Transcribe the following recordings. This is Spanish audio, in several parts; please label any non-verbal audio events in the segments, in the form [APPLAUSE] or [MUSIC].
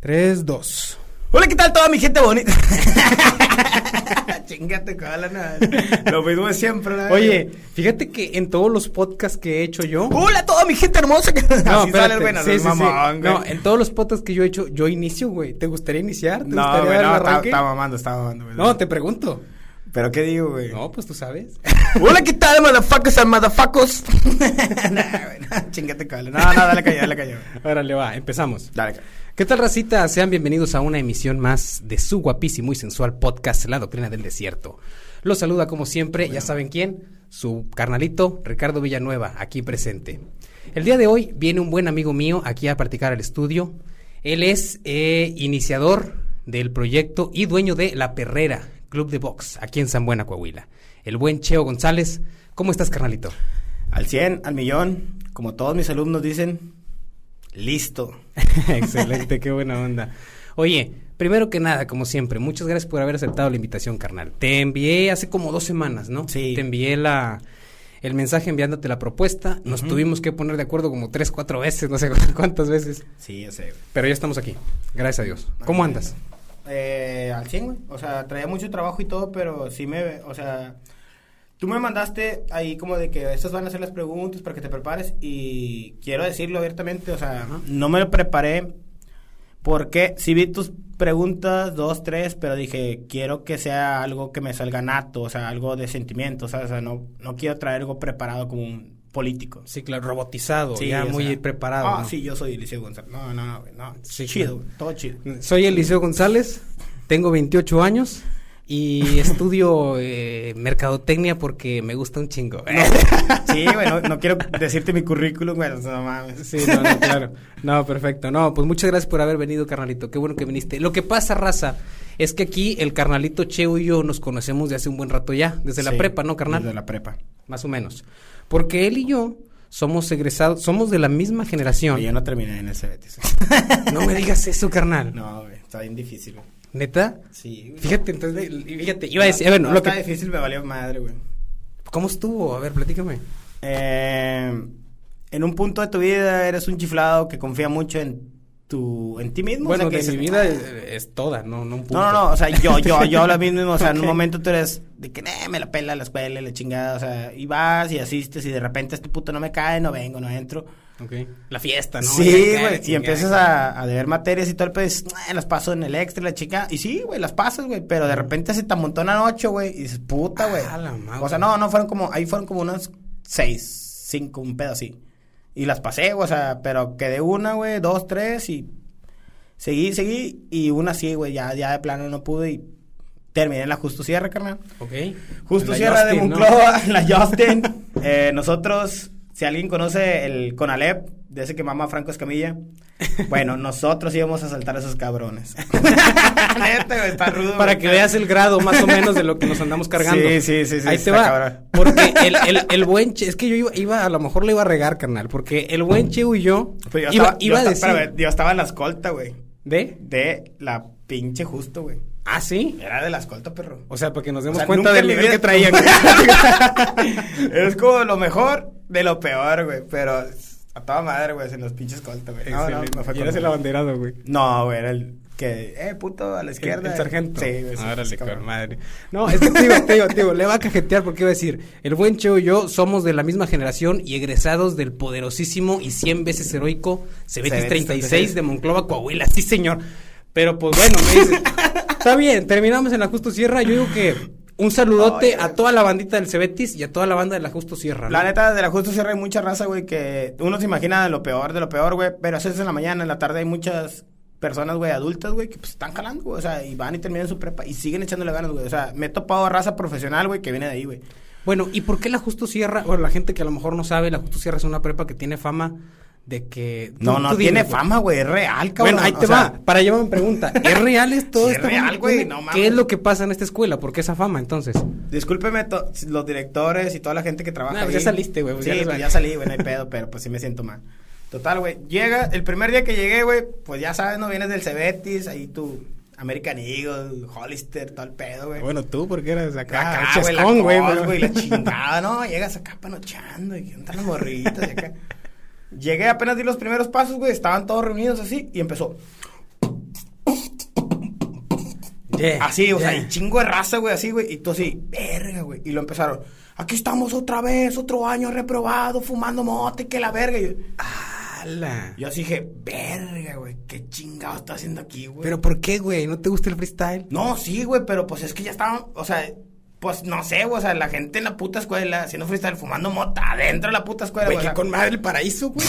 3, 2. Hola, ¿qué tal toda mi gente bonita? [LAUGHS] Chingate, cállala, Lo mismo siempre, ¿no? Oye, fíjate que en todos los podcasts que he hecho yo. Hola, toda mi gente hermosa. No, Así sale, espérate. bueno, sí, no sí, mamón. No, en todos los podcasts que yo he hecho, yo inicio, güey. ¿Te gustaría iniciar? ¿Te No, gustaría güey, no, está mamando, está mamando, güey. No, te pregunto. ¿Pero qué digo, güey? No, pues tú sabes. [LAUGHS] Hola, ¿qué tal, motherfuckers and motherfuckers? [LAUGHS] güey, no, chingate, cállala. No, no, dale callado, dale callado. Órale, va, empezamos. Dale callado. ¿Qué tal, racita? Sean bienvenidos a una emisión más de su guapísimo y sensual podcast, La Doctrina del Desierto. Los saluda como siempre, ya saben quién, su carnalito Ricardo Villanueva, aquí presente. El día de hoy viene un buen amigo mío aquí a practicar al estudio. Él es eh, iniciador del proyecto y dueño de La Perrera, Club de Box, aquí en San Buena, Coahuila. El buen Cheo González. ¿Cómo estás, carnalito? Al 100, al millón, como todos mis alumnos dicen, listo. [LAUGHS] Excelente, qué buena onda. Oye, primero que nada, como siempre, muchas gracias por haber aceptado la invitación, carnal. Te envié hace como dos semanas, ¿no? Sí. Te envié la el mensaje enviándote la propuesta. Nos tuvimos que poner de acuerdo como tres, cuatro veces, no sé [LAUGHS] cuántas veces. Sí, ya sé. Pero ya estamos aquí. Gracias a Dios. ¿Cómo andas? Eh, al 100, güey. O sea, traía mucho trabajo y todo, pero sí me, o sea, tú me mandaste ahí como de que estas van a ser las preguntas para que te prepares y quiero decirlo abiertamente, o sea, no me preparé porque sí vi tus preguntas, dos, tres, pero dije, quiero que sea algo que me salga nato, o sea, algo de sentimiento, o sea, o sea, no, no quiero traer algo preparado como un político. Sí, claro, robotizado, Sí, ya muy sea, preparado. Ah, ¿no? sí, yo soy Eliseo González. No, no, no, no. Sí, chido, claro. todo chido. Soy Eliseo González, tengo 28 años y [LAUGHS] estudio eh, mercadotecnia porque me gusta un chingo. Sí, güey, no, quiero decirte mi currículum, güey, o sea, no mames. Sí, no, no, claro. No, perfecto. No, pues muchas gracias por haber venido, carnalito. Qué bueno que viniste. Lo que pasa, raza, es que aquí el carnalito Cheo y yo nos conocemos de hace un buen rato ya, desde la prepa, ¿no, carnal? Desde la prepa. Más o menos. Porque él y yo somos egresados, somos de la misma generación. Y yo no terminé en ese Betis. [LAUGHS] No me digas eso, carnal. No, güey, está bien difícil, güey. ¿Neta? Sí, güey. Fíjate, entonces, fíjate, iba a decir, a ver, no, lo está que, difícil, me valió madre, güey. ¿cómo estuvo? A ver, platícame. Eh, en un punto de tu vida eres un chiflado que confía mucho en tu, en ti mismo. o Bueno, sea, que de dices, mi vida "Ah". es, es toda, no, no un punto. No, no, no, o sea, yo, yo, yo lo [LAUGHS] mismo, o sea, en un momento tú eres de que, "Nah, me la pela la escuela, la chingada, o sea, y vas y asistes y de repente este puto no me cae, no vengo, no entro. Ok. La fiesta, ¿no? Sí, güey, y chingada. empiezas a, a deber materias y todo el pues, las paso en el extra, la chica, y sí, güey, las pasas, güey, pero de repente se te amontonan ocho, güey, y dices, puta, güey. Ah. O sea, no, no fueron como, ahí fueron como unas seis, cinco, un pedo así. Y las pasé, o sea, pero quedé una, güey, dos, tres, y seguí, seguí, y una sí, güey, ya, ya de plano no pude, y terminé en la Justo Sierra, carnal. Ok. Justo La Sierra de Justin, ¿no? Monclova, [LAUGHS] la Justin. Eh, nosotros, si alguien conoce el Conalep, de ese que mama Franco Escamilla, [LAUGHS] bueno, nosotros íbamos a saltar a esos cabrones. [LAUGHS] Está rudo. Para que veas el grado más o menos de lo que nos andamos cargando. Sí, sí, sí, sí, Ahí te va. cabrón. Porque el, el, el buen Che, es que yo iba, iba, a lo mejor le iba a regar, carnal. Porque el buen Cheo y yo Pues yo iba, estaba, iba yo a estaba- decir. espérame, yo estaba en la escolta, güey. ¿De? De la pinche justo, güey. Ah, sí. Era de la escolta, perro. O sea, para que nos O demos sea, cuenta del nivel que traían. [LAUGHS] es como lo mejor de lo peor, güey. Pero a toda madre, güey, en los pinches escolta, güey. No, no, me fue y eres el abanderado, güey. No, güey, era el que, eh, puto, a la izquierda. El, el sargento. Sí, güey. Árale, con madre. No, es que te digo, te digo, te digo, le va a cajetear porque iba a decir, el buen Cheo y yo somos de la misma generación y egresados del poderosísimo y 100 veces heroico 36 36. de Monclova, Coahuila, sí señor. Pero pues bueno, me dice, [LAUGHS] está bien, terminamos en la Justo Sierra, yo digo que un saludote a toda la bandita del Cebetis y a toda la banda de la Justo Sierra. ¿no? La neta, de la Justo Sierra hay mucha raza, güey, que uno se imagina de lo peor, de lo peor, güey, pero eso es en la mañana, en la tarde hay muchas personas, güey, adultas, güey, que pues están jalando, güey, o sea, y van y terminan su prepa y siguen echándole ganas, güey, o sea, me he topado a raza profesional, güey, que viene de ahí, güey. Bueno, ¿y por qué la Justo Sierra? Bueno, la gente que a lo mejor no sabe, la Justo Sierra es una prepa que tiene fama de que... tú- No, no, tú tiene fama, güey, es real, cabrón. Bueno, ahí o te sea, va. Para llevarme pregunta. [LAUGHS] ¿Es real esto? Sí, es real, güey, no mames. ¿Qué es lo que pasa en esta escuela? ¿Por qué esa fama entonces? Discúlpeme los directores y toda la gente que trabaja Nah, pues ahí. ya saliste, güey, pues sí, ya pues ya salí, güey, no hay pedo, pero pues sí me siento mal. Total, güey, llega, el primer día que llegué, güey, pues ya sabes, no vienes del Cebetis, ahí tu American Eagle, Hollister, todo el pedo, güey. Bueno, tú, porque eras acá, acá, güey, la güey. la [LAUGHS] chingada, ¿no? Llegas acá panochando y entran las morritas y acá. Llegué, apenas di los primeros pasos, güey, estaban todos reunidos así y empezó. Yeah, así, o sea, y chingo de raza, güey, así, güey. Y tú así, verga, güey. Y lo empezaron, aquí estamos otra vez, otro año reprobado, fumando mote, que la verga. Y yo, ¡Hala! yo así dije, verga, güey, qué chingado está haciendo aquí, güey. ¿Pero por qué, güey? ¿No te gusta el freestyle? No, sí, güey, pero pues es que ya estaban, o sea, pues no sé, güey, o sea, la gente en la puta escuela haciendo freestyle, fumando mota adentro de la puta escuela, Güey, o sea, con madre el paraíso, güey.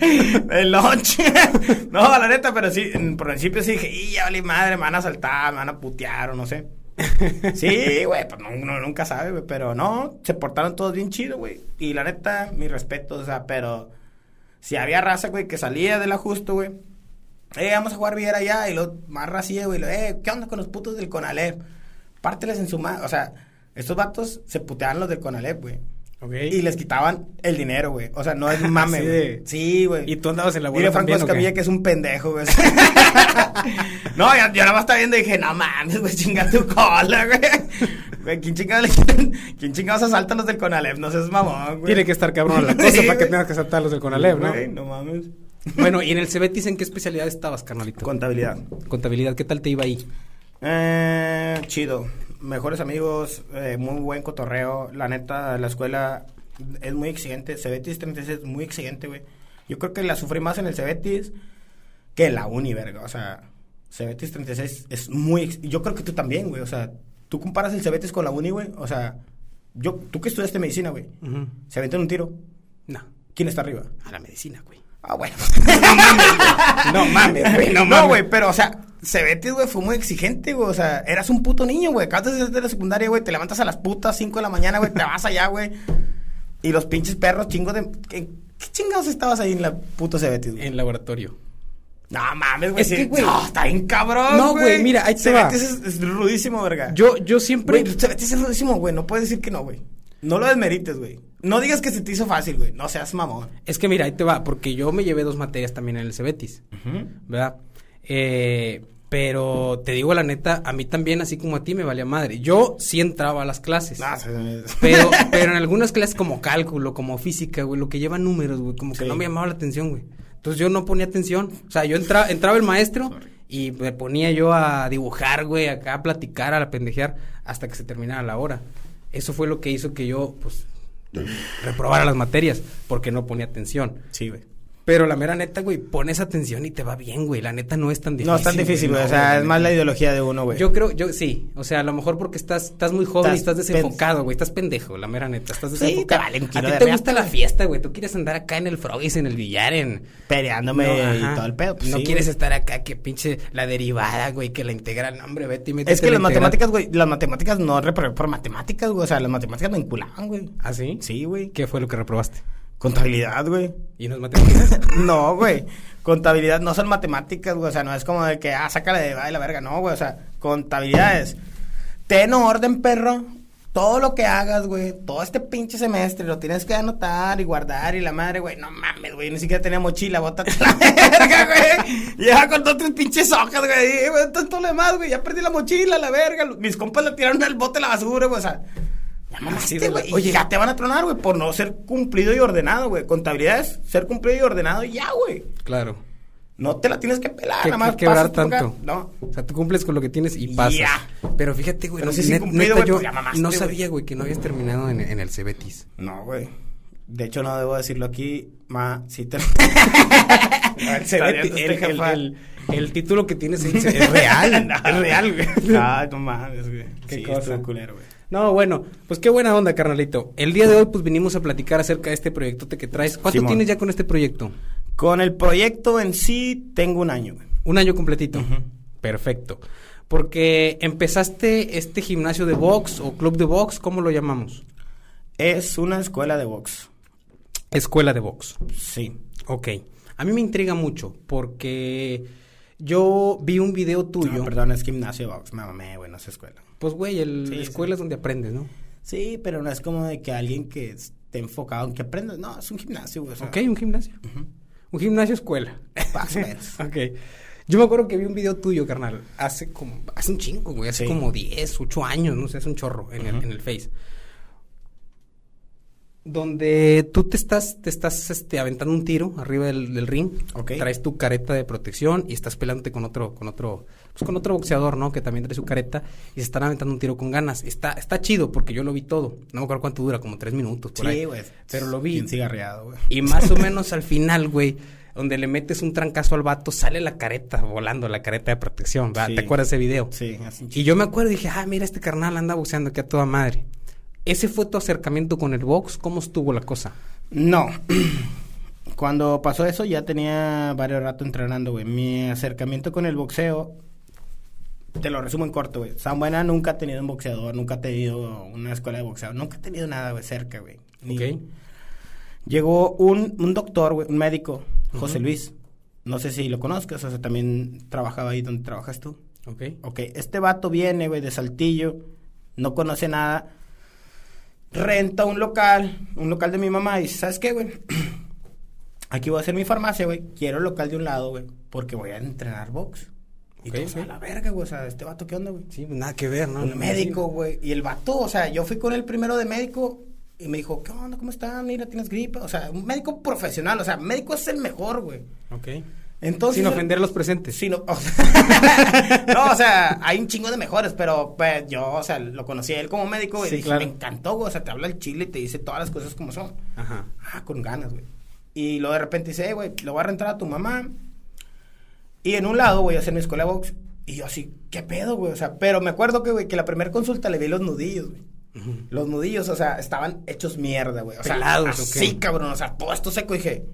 [LAUGHS] El lunch. no, la neta, pero sí, en principio sí dije, y ya vale madre, me van a saltar, me van a putear o no sé. Sí, güey, pues no, uno nunca sabe, güey, pero no, se portaron todos bien chido, güey. Y la neta, mi respeto, o sea, pero si había raza, güey, que salía del ajusto, güey. Eh, vamos a jugar bien allá, y lo más racía, güey, lo, eh, ¿qué onda con los putos del Conalep? Párteles en su mano, o sea, estos vatos se puteaban los del Conalep, güey. Y les quitaban el dinero, güey. O sea, no es mame, Así güey. de- Sí, güey. ¿Y tú andabas en la Dile Franco? Escamilla que es un pendejo, güey. [LAUGHS] no, yo, yo nada más estaba viendo y dije, no mames, güey, chinga tu cola, güey. Güey, ¿quién chingados le quitan? ¿Quién chingados asalta los del Conalep? No seas mamón, güey. Tiene que estar cabrón la cosa [LAUGHS] Sí, para que tengas que saltar los del Conalep, ¿no? Güey, no mames. Bueno, y en el Cebetis, ¿en qué especialidad estabas, carnalito? Contabilidad. Contabilidad, ¿qué tal te iba ahí? Eh, chido. Mejores amigos, eh, muy buen cotorreo. La neta, la escuela es muy exigente. Cebetis 36 es muy exigente, güey. Yo creo que la sufrí más en el Cebetis que en la uni, verga. O sea, Cebetis 36 es muy... Yo creo que tú también, güey. O sea, tú comparas el Cebetis con la uni, güey. O sea, yo, tú que estudiaste medicina, güey. Ujú. Se aventan un tiro. No, ¿Quién está arriba? a la medicina, güey. Ah, bueno. [LAUGHS] No mames, güey, no No, mames. güey, pero, o sea, Cebetis, güey, fue muy exigente, güey. O sea, eras un puto niño, güey. Acabas de la secundaria, güey. Te levantas a las putas 5 de la mañana, güey. Te vas allá, güey. Y los pinches perros, chingos de. ¿Qué, qué chingados estabas ahí en la puta Cebetis, güey? En laboratorio. No mames, güey. Es que, sí. güey. No, está bien cabrón. No, güey, mira, ahí te va. Cebetis es, es rudísimo, verga. Yo, yo siempre... Güey, Cebetis es rudísimo, güey. No puedes decir que no, güey. No lo desmerites, güey. No digas que se te hizo fácil, güey. No seas mamón. Es que mira, ahí te va, porque yo me llevé dos materias también en el Cebetis, ¿verdad? Eh, pero te digo la neta, a mí también, así como a ti, me valía madre. Yo sí entraba a las clases. Se- Pero, [LAUGHS] pero en algunas clases como cálculo, como física, güey, lo que lleva números, güey, como que Sí. no me llamaba la atención, güey. Entonces yo no ponía atención. O sea, yo entraba, entraba el maestro y me ponía yo a dibujar, güey, acá a platicar, a pendejear, hasta que se terminara la hora. Eso fue lo que hizo que yo, pues, reprobara las materias, porque no ponía atención. Sí, güey. Pero la mera neta, güey, pones atención y te va bien, güey. La neta no es tan difícil. No es tan difícil, güey. no, o sea, es la más la ideología de uno, güey. Yo creo, yo sí, o sea, a lo mejor porque estás, estás muy joven y Estás estás desenfocado, güey, estás pendejo, la mera neta, estás Sí, desenfocado. te vale a ti te gusta la güey. fiesta, güey, tú quieres andar acá en el froggies, en el billar, en... Peleándome No, y todo el pedo. pues no sí, quieres güey. estar acá, que pinche la derivada, güey, que la integral, no, hombre, vete y métete Es que la las integral. matemáticas, güey, las matemáticas no reprobé por matemáticas, güey. O sea, las matemáticas me vinculaban, güey. ¿Ah, sí? Sí, güey. ¿Qué fue lo que reprobaste? Contabilidad, güey. ¿Y no es matemáticas? [LAUGHS] no, güey. Contabilidad no son matemáticas, güey. O sea, no es como de que, ah, sácala de la verga. No, güey. O sea, contabilidad es. Ten orden, perro. Todo lo que hagas, güey. Todo este pinche semestre lo tienes que anotar y guardar. Y la madre, güey. No mames, güey. Ni siquiera tenía mochila. Bótate la [LAUGHS] verga, güey. Lleva con dos, tres pinches hojas, güey. Todo lo demás, güey. Ya perdí la mochila, la verga. Mis compas la tiraron al bote de la basura, güey. O sea. Ya mamaste, güey. Oye. Oye, ya te van a tronar, güey, por no ser cumplido y ordenado, güey. Contabilidad es ser cumplido y ordenado y ya, güey. claro. No te la tienes que pelar, ¿Qué, nada más qué quebrar tanto? No. O sea, tú cumples con lo que tienes y pasas. Ya. Pero fíjate, güey, no, sí net- cumplido, neta, yo pues ya mamaste, no sabía, güey, que no habías terminado en, en el Cebetis. No, güey. De hecho, no debo decirlo aquí, ma, sí te... [LAUGHS] El, Cebetis, el, este el- el- título que tienes es real. Es real, [LAUGHS] güey. Ay, no mames, güey. Qué cosa. culero, güey. No, bueno, pues qué buena onda, carnalito. El día de hoy, pues vinimos a platicar acerca de este proyectote que traes. ¿Cuánto Simón. tienes ya con este proyecto? Con el proyecto en sí, tengo un año. Un año completito. Perfecto. Porque empezaste este gimnasio de box o club de box, ¿cómo lo llamamos? Es una escuela de box. Escuela de box. Sí. Ok. A mí me intriga mucho porque yo vi un video tuyo. No, perdón, es gimnasio de box. Me mamé, güey, no es escuela. Pues, güey, el Sí, la escuela es donde aprendes, ¿no? Sí, pero no es como de que alguien que esté enfocado en que aprendas. No, es un gimnasio, güey. o sea, Ok, un gimnasio. Un gimnasio escuela. [LAUGHS] [LAUGHS] Ok. Yo me acuerdo que vi un video tuyo, carnal, hace como, hace un chingo, güey, hace Sí. como 10, 8 años, no sé, es un chorro en, el, en el Face. donde tú te estás, te estás este, aventando un tiro arriba del, del ring, Ok. traes tu careta de protección y estás peleándote con otro, con otro, pues con otro boxeador, ¿no? Que también trae su careta y se están aventando un tiro con ganas. Está, está chido porque yo lo vi todo. No me acuerdo cuánto dura, como tres minutos por ahí. Sí, güey. Pero lo vi. Bien cigarreado, güey. Y más o menos al final, güey, donde le metes un trancazo al vato, sale la careta volando, la careta de protección, ¿verdad? Sí. ¿Te acuerdas de ese video? Sí, así. Y yo me acuerdo y dije, ah, mira, este carnal anda boxeando aquí a toda madre. ¿Ese fue tu acercamiento con el box? ¿Cómo estuvo la cosa? No. [CLEARS THROAT] Cuando pasó eso ya tenía varios rato entrenando, güey. Mi acercamiento con el boxeo, te lo resumo en corto, güey. San Buena nunca ha tenido un boxeador, nunca ha tenido una escuela de boxeo, nunca ha tenido nada, güey, cerca, güey. Ok. Llegó un, un doctor, güey, un médico, José. Luis. No sé si lo conozcas, o sea, también trabajaba ahí donde trabajas tú. Ok. Ok, este vato viene, güey, de Saltillo, no conoce nada, renta un local, un local de mi mamá, y dice, ¿sabes qué, güey? [CLEARS THROAT] Aquí voy a hacer mi farmacia, güey, quiero el local de un lado, güey, porque voy a entrenar box. Y Ok, todos, ok. a la verga, güey, o sea, ¿este vato qué onda, güey? Sí, pues nada que ver, ¿no? Un médico, güey, y el vato, o sea, yo fui con él primero de médico, y me dijo, ¿qué onda, cómo estás? Mira, tienes gripe, o sea, un médico profesional, o sea, médico es el mejor, güey. Ok. Entonces... Sin ofender a los presentes. Sí, no, o sea, [LAUGHS] no, o sea, hay un chingo de mejores, pero pues yo, o sea, lo conocí a él como médico güey, Sí, y dije, claro. me encantó, güey, o sea, te habla el chile y te dice todas las cosas como son. Ajá. Ah, con ganas, güey. Y luego de repente dice, eh, güey, le voy a rentar a tu mamá. Y en un lado voy a hacer mi escuela de box. Y yo así, ¿qué pedo, güey? O sea, pero me acuerdo que, güey, que la primera consulta le vi los nudillos, güey. Los nudillos, o sea, estaban hechos mierda, güey. O sea, Pelados, ¿o así, qué? cabrón. O sea, todo esto seco. Y dije,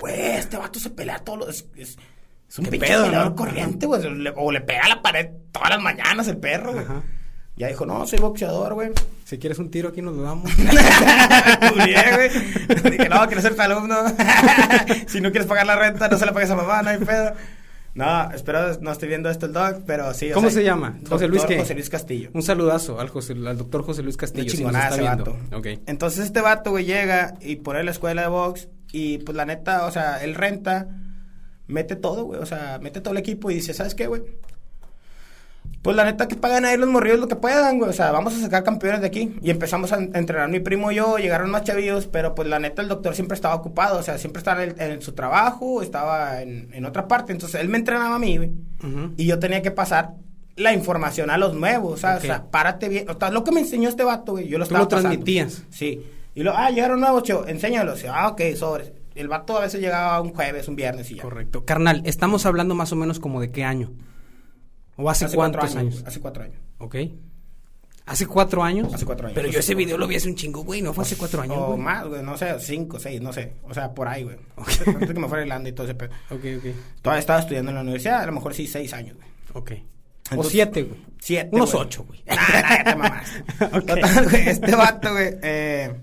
güey, este vato se pelea todo lo... Es, es, es un ¿Qué pinche pedo, no? corriente, güey. O le pega a la pared todas las mañanas el perro, güey. Ya dijo, no, soy boxeador, güey. Si quieres un tiro aquí nos lo damos. [LAUGHS] Dije, no, quiero ser tu alumno. [LAUGHS] si no quieres pagar la renta, no se la pagues a mamá, no hay pedo. No, espero no estoy viendo esto el doc, pero sí. o ¿Cómo sea, se llama? José Luis, ¿qué? José Luis Castillo. Un saludazo al, José, al doctor José Luis Castillo. Si nos está viendo. vato. Ok. Entonces este vato, güey, llega y pone la escuela de box y pues la neta, o sea, él renta, mete todo, güey, o sea, mete todo el equipo y dice, ¿sabes qué, güey? Pues la neta que pagan ahí los morrillos lo que puedan, güey, o sea, vamos a sacar campeones de aquí. Y empezamos a en- entrenar mi primo y yo, llegaron más chavillos, pero pues la neta el doctor siempre estaba ocupado, o sea, siempre estaba en, el- en su trabajo, estaba en, en otra parte, entonces él me entrenaba a mí, güey. Ujú. Y yo tenía que pasar la información a los nuevos. O sea, párate bien. O sea, lo que me enseñó este vato, güey, yo lo Tú estaba lo pasando. transmitías. Sí. Y lo, ah, llegaron nuevos, chavo, enséñalos. Ah, ok, sobre. El vato a veces llegaba un jueves, un viernes y ya. Correcto. Carnal, estamos hablando más o menos como de qué año. ¿O hace, cuatro cuántos años? Hace cuatro años. Ok. ¿Hace cuatro años? Hace cuatro años. Pero yo Hace ese video lo vi hace un chingo, güey. No fue hace cuatro años, O güey. más, güey, no sé, cinco, seis, no sé. O sea, por ahí, güey. Ok. Antes que me fuera a Irlanda y todo ese pedo. Ok, ok. Todavía estaba estudiando en la universidad, a lo mejor sí, seis años, güey. Ok. o siete, güey. Siete, Unos güey. ocho, güey. [LAUGHS] Nah, nah, te mamaste. [LAUGHS] Ok. Total, güey, este vato, güey, eh,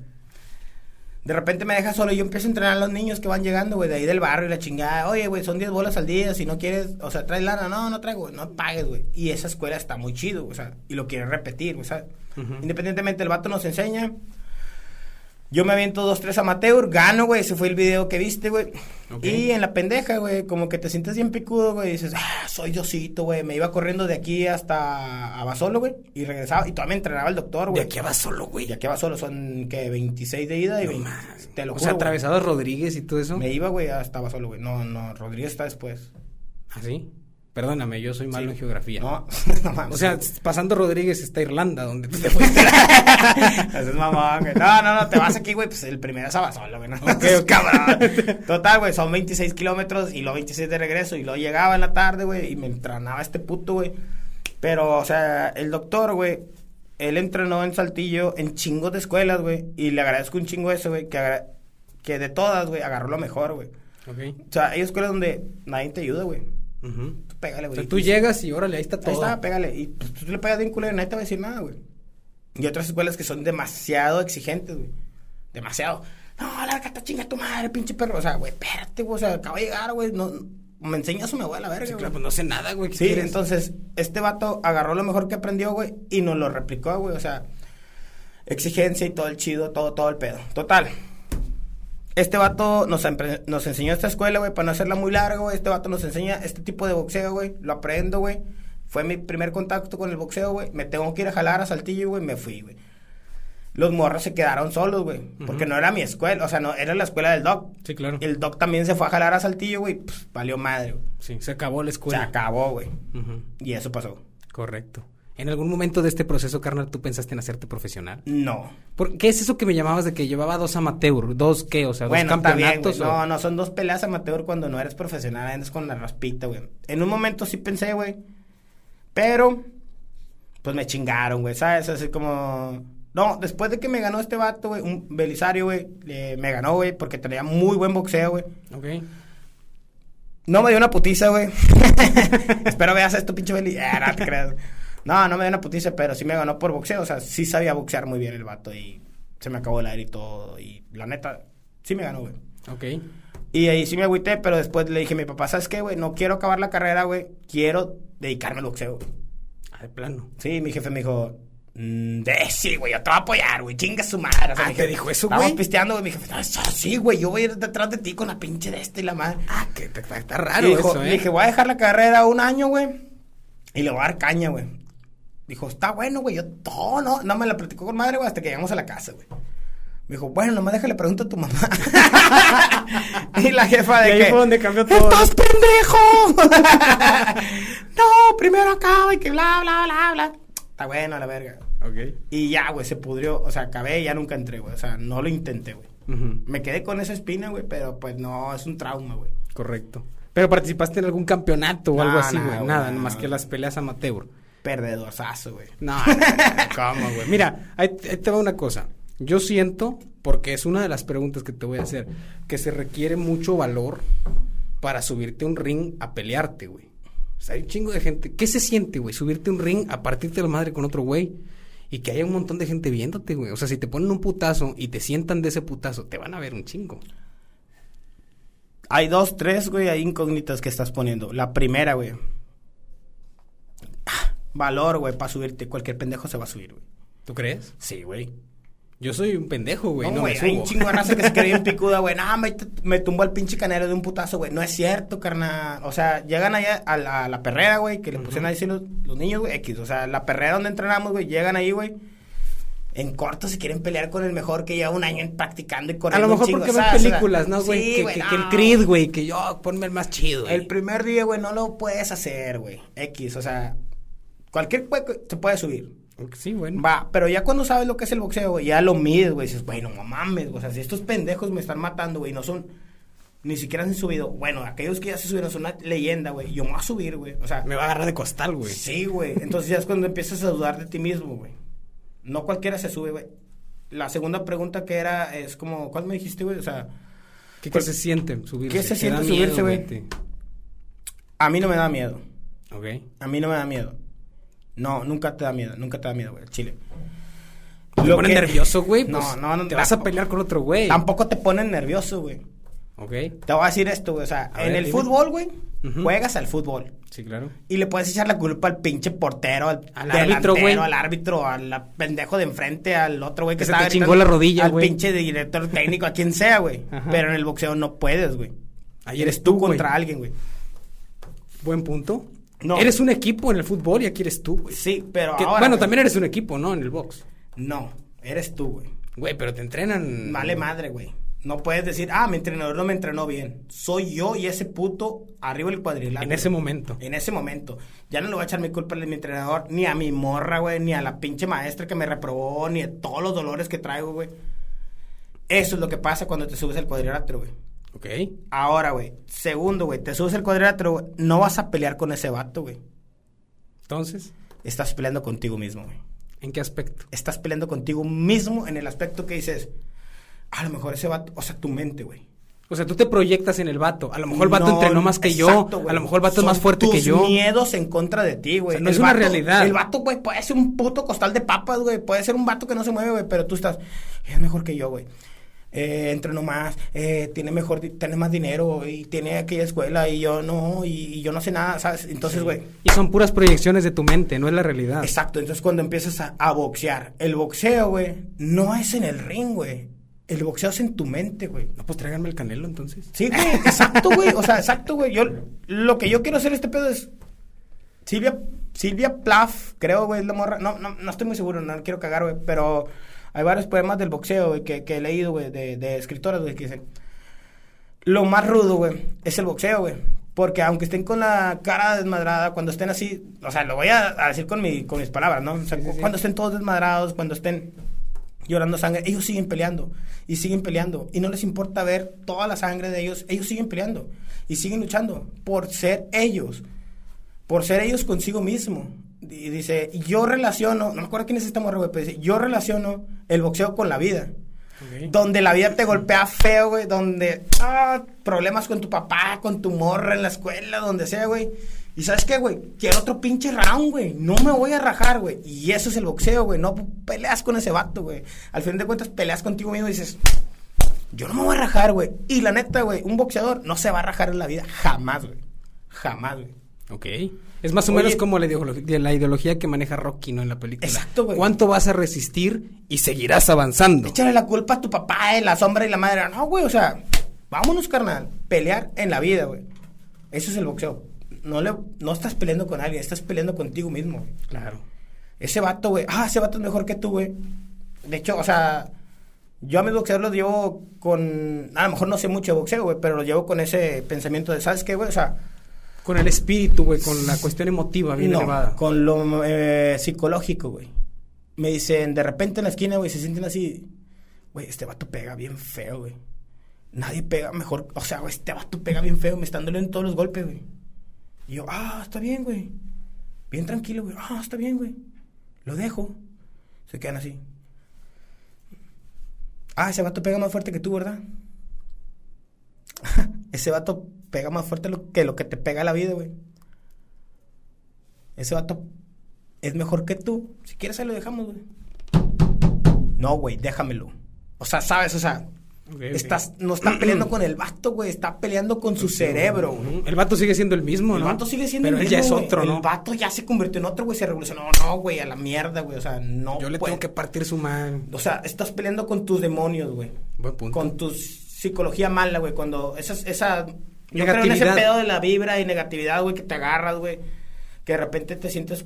de repente me deja solo y yo empiezo a entrenar a los niños que van llegando, güey, de ahí del barrio y la chingada. Oye, güey, son 10 bolas al día, si no quieres, o sea, traes lana. No, no traigo, no pagues, güey. Y esa escuela está muy chido, o sea, y lo quiere repetir, ¿sabes? Ujú. Independientemente, el vato nos enseña. Yo me aviento dos, tres amateur, gano, güey, ese fue el video que viste, güey. Y en la pendeja, güey, como que te sientes bien picudo, güey, y dices, ah, soy Diosito, güey. Me iba corriendo de aquí hasta Abasolo, güey, y regresaba, y todavía me entrenaba el doctor, De güey. aquí va solo, güey. Y aquí a Abasolo son, que 26 de ida y No 20, más. te lo O juro, sea, güey. atravesado Rodríguez y todo eso. Me iba, güey, hasta Abasolo, güey. No, no, Rodríguez está después. ¿Ah, sí? Perdóname, yo soy malo Sí. en geografía. No, [LAUGHS] no mames. O sea, pasando Rodríguez está Irlanda, donde tú te [LAUGHS] fuiste. Es mamón, güey. No, no, no, te vas aquí, güey, pues el primero es Abasolo, güey. ¿no? Ok, ok. cabrón. [LAUGHS] Total, güey, son 26 kilómetros y luego 26 de regreso y luego llegaba en la tarde, güey, y me entrenaba este puto, güey. Pero, o sea, el doctor, güey, él entrenó en Saltillo en chingos de escuelas, güey, y le agradezco un chingo eso, güey, que, de todas, güey, agarró lo mejor, güey. ok. O sea, hay escuelas donde nadie te ayuda, güey. Tú pégale, O güey. sea, tú llegas y órale, ahí está Ahí todo. está, pégale. Y pues, tú le pegas bien culero y nadie te va a decir nada, güey. Y otras escuelas que son demasiado exigentes, güey. Demasiado. No, lárgate, chinga tu madre, pinche perro. O sea, güey, espérate, güey. O sea, acaba de llegar, güey. No, me enseña eso, me voy a la verga, Sí, güey. claro, pues no sé nada, güey. ¿qué Sí, quieres? entonces, este vato agarró lo mejor que aprendió, güey, y nos lo replicó, güey. O sea, exigencia y todo el chido, todo, todo el pedo. Total. Este vato nos, enseñó esta escuela, güey, para no hacerla muy larga, güey. Este vato nos enseña este tipo de boxeo, güey. Lo aprendo, güey. Fue mi primer contacto con el boxeo, güey. Me tengo que ir a jalar a Saltillo, güey. Me fui, güey. los morros se quedaron solos, güey. Porque no era mi escuela, o sea, no, era la escuela del doc. Sí, claro. El doc también se fue a jalar a Saltillo, güey. Pues, valió madre, güey. Sí, se acabó la Se escuela. acabó, güey. Y eso pasó. Correcto. ¿En algún momento de este proceso, carnal, tú pensaste en hacerte profesional? No. ¿Por ¿Qué es eso que me llamabas de que llevaba dos amateur? ¿Dos qué? O sea, dos Bueno, bien, campeonatos. o- No, no, son dos peleas amateur cuando no eres profesional, andas con la raspita, güey. En un momento sí pensé, güey. Pero, pues me chingaron, güey, ¿sabes? Así como... No, después de que me ganó este vato, güey, un Belisario, güey, me ganó, güey, porque tenía muy buen boxeo, güey. Ok. No me dio una putiza, güey. [LAUGHS] Espero veas esto, pinche Beli. Ah, no te creas. No, no me dio una putiza, pero sí me ganó por boxeo. O sea, sí sabía boxear muy bien el vato y se me acabó el aire y todo. Y la neta, sí me ganó, güey. Ok. Y ahí sí me agüité, pero después le dije a mi papá, ¿sabes qué, güey? No quiero acabar la carrera, güey. Quiero dedicarme al boxeo. güey". Ah, de plano. Sí, mi jefe me dijo, mm, de sí, güey, yo te voy a apoyar, güey. Chinga su madre. O sea, Ah, ¿te dijo eso, güey? pisteando, güey. Mi jefe, "Ah, sí, güey, yo voy a ir detrás de ti con la pinche de este y la madre. Ah, que está, está Y raro dijo- eso, Le ¿eh? dije, voy a dejar la carrera un año, güey. Y le voy a dar caña, güey. Dijo, está bueno, güey. Yo, no, no, no me la platicó con madre, güey, hasta que llegamos a la casa, güey. Me dijo, bueno, nomás déjale pregunta a tu mamá. [LAUGHS] y la jefa de Y ahí que, fue donde cambió todo. ¡Estás pendejo! [LAUGHS] no, primero acaba y que bla, bla, bla, bla. Está bueno, la verga. Ok. Y ya, güey, se pudrió. O sea, acabé y ya nunca entré, güey. O sea, no lo intenté, güey. Me quedé con esa espina, güey, pero pues no, es un trauma, güey. Correcto. ¿Pero participaste en algún campeonato o No, algo así, güey? güey, Nada, no. más que las peleas amateur. Perdedorzazo, güey. No, [LAUGHS] no, no, ¿cómo, güey? Mira, ahí, ahí te va una cosa. Yo siento, porque es una de las preguntas que te voy a hacer, que se requiere mucho valor para subirte a un ring a pelearte, güey. O sea, hay un chingo de gente. ¿Qué se siente, güey? Subirte a un ring a partirte la madre con otro güey y que haya un montón de gente viéndote, güey. O sea, si te ponen un putazo y te sientan de ese putazo, te van a ver un chingo. Hay dos, tres, güey, hay incógnitas que estás poniendo. La primera, güey. Valor, güey, para subirte. Cualquier pendejo se va a subir, güey. ¿Tú crees? Sí, güey. Yo soy un pendejo, güey. No, No, güey, me hay un chingo de raza que se cree bien [LAUGHS] picuda, güey. No, me, me tumbó al pinche canero de un putazo, güey. No es cierto, carnal. O sea, llegan allá a la, a la perrera, güey, que le pusieron a decir los, los niños, güey, X. O sea, la perrera donde entrenamos, güey, llegan ahí, güey. En corto se quieren pelear con el mejor que lleva un año practicando y A corriendo lo un mejor chingo, porque ven ¿sabes? Sea, películas, ¿no, güey? sí, que, güey, que- que el no. Creed, güey, que yo, ponme el más chido. güey. El primer día, güey, no lo puedes hacer, güey. X, o sea, cualquier güey se puede subir. Sí, bueno. Va, pero ya cuando sabes lo que es el boxeo, güey, ya lo mides, güey. Dices, bueno, no mames, o sea, si estos pendejos me están matando, güey, no son. Ni siquiera se han subido. Bueno, aquellos que ya se subieron son una leyenda, güey. Yo me voy a subir, güey. O sea, Me va a agarrar de costal, güey. sí, güey. Entonces ya es cuando empiezas a dudar de ti mismo, güey. No cualquiera se sube, güey. La segunda pregunta que era, es como, ¿cuál me dijiste, güey? O sea, ¿Qué, qué Pues, se siente subirse? ¿qué se ¿Te siente subirse, güey? a mí no me da miedo. Ok. A mí no me da miedo. No, nunca te da miedo, nunca te da miedo, güey, el chile. ¿Te Lo que- nervioso, güey? No, Pues, no, no. Te vas a pelear con otro güey. Tampoco te ponen nervioso, güey. Ok. Te voy a decir esto, güey. O sea, A en ver, el dime. fútbol, güey, juegas al fútbol. Sí, claro. Y le puedes echar la culpa al pinche portero, al, Al árbitro, güey. al árbitro, al pendejo de enfrente, al otro güey que, Que se te chingó gritando, la rodilla, Al güey. pinche director técnico, a quien sea, güey. [LAUGHS] Pero en el boxeo no puedes, güey. Ahí eres tú contra alguien, güey. Buen punto. No. Eres un equipo en el fútbol y aquí eres tú, güey. Sí, pero Que- ahora, bueno, güey, también eres un equipo, ¿no? En el box. No, eres tú, güey. Güey, pero te entrenan. Vale madre, güey. No puedes decir, ah, mi entrenador no me entrenó bien. Soy yo y ese puto arriba del cuadrilátero. En ese momento. En ese momento. Ya no le voy a echar mi culpa a mi entrenador, ni a mi morra, güey, ni a la pinche maestra que me reprobó, ni a todos los dolores que traigo, güey. Eso es lo que pasa cuando te subes al cuadrilátero, güey. Ok. Ahora, güey. Segundo, güey. Te subes al cuadrilátero, güey. No vas a pelear con ese vato, güey. Entonces, Estás peleando contigo mismo, güey. ¿en qué aspecto? Estás peleando contigo mismo en el aspecto que dices, a lo mejor ese vato, o sea, tu mente, güey. O sea, tú te proyectas en el vato. A lo mejor el vato No, entrenó más que yo. A lo mejor el vato Son es más fuerte que tus yo. miedos en contra de ti, güey. O sea, no El es una vato- realidad. El vato, güey, puede ser un puto costal de papas, güey. Puede ser un vato que no se mueve, güey. Pero tú estás, es mejor que yo, güey. Eh, entrenó más, eh, tiene mejor, tiene más dinero y tiene aquella escuela y yo no, y, y yo no sé nada, ¿sabes? Entonces, güey. Y son puras proyecciones de tu mente, no es la realidad. Exacto, entonces cuando empiezas a, a boxear, el boxeo, güey, no es en el ring, güey. El boxeo es en tu mente, güey. No, pues tráiganme el canelo entonces. Sí, güey, exacto, güey. O sea, exacto, güey. Yo, lo que yo quiero hacer este pedo es. Silvia, Silvia Plath, creo, güey, es la morra. No, no, no estoy muy seguro, no quiero cagar, güey. Pero Hay varios poemas del boxeo, güey, que, que he leído, güey, de, de escritores, güey, que dicen, lo más rudo, güey, es el boxeo, güey. Porque aunque estén con la cara desmadrada, cuando estén así, o sea, lo voy a, a decir con, mi, con mis palabras, ¿no? O sea, Sí, sí, sí. cuando estén todos desmadrados, cuando estén llorando sangre, ellos siguen peleando y siguen peleando y no les importa ver toda la sangre de ellos, ellos siguen peleando y siguen luchando por ser ellos, por ser ellos consigo mismo. Y dice, yo relaciono, no me acuerdo quién es esta morra, güey, pero dice, yo relaciono el boxeo con la vida. Donde la vida te golpea feo, güey. Donde, ah, problemas con tu papá, con tu morra en la escuela, donde sea, güey. Y sabes qué, güey, quiero otro pinche round, güey. No me voy a rajar, güey. Y eso es el boxeo, güey. No peleas con ese vato, güey. Al fin de cuentas, peleas contigo mismo y dices, yo no me voy a rajar, güey. Y la neta, güey, un boxeador no se va a rajar en la vida jamás, güey. Jamás, güey. Ok. Es más o Oye- menos como la ideología, la ideología que maneja Rocky, ¿no? En la película. Exacto, güey. ¿Cuánto vas a resistir y seguirás avanzando? Échale la culpa a tu papá, eh, la sombra y la madre. No, güey, o sea, vámonos, carnal. Pelear en la vida, güey. Eso es el boxeo. No, le, no estás peleando con alguien, estás peleando contigo mismo. güey. Claro. Ese vato, güey. Ah, ese vato es mejor que tú, güey. De hecho, o sea, yo a mis boxeadores los llevo con. A lo mejor no sé mucho de boxeo, güey, pero los llevo con ese pensamiento de, ¿sabes qué, güey? O sea, Con el espíritu, güey, con la cuestión emotiva bien no, elevada. con lo eh, psicológico, güey. Me dicen, de repente en la esquina, güey, se sienten así. Güey, este vato pega bien feo, güey. Nadie pega mejor. O sea, güey, este vato pega bien feo. Me están doliendo todos los golpes, güey. Y yo, ah, está bien, güey. Bien tranquilo, güey. Ah, está bien, güey. Lo dejo. Se quedan así. Ah, ese vato pega más fuerte que tú, ¿verdad? [LAUGHS] ese vato pega más fuerte lo- que lo que te pega la vida, güey. Ese vato es mejor que tú. Si quieres, ahí lo dejamos, güey. No, güey, déjamelo. O sea, ¿sabes? O sea, estás, no está peleando con el vato, güey. Está peleando con su cerebro, güey. El vato sigue siendo el mismo, El ¿no? vato sigue siendo Pero el él ya es mismo, güey. otro, ¿no? El vato ya se convirtió en otro, güey. Se revolucionó. No, güey, a la mierda, güey. O sea, no. Yo le puede. tengo que partir su madre. O sea, estás peleando con tus demonios, güey. Buen punto. Con tu psicología mala, güey. Cuando esa, esa yo creo en ese pedo de la vibra y negatividad, güey, que te agarras, güey. Que de repente te sientes,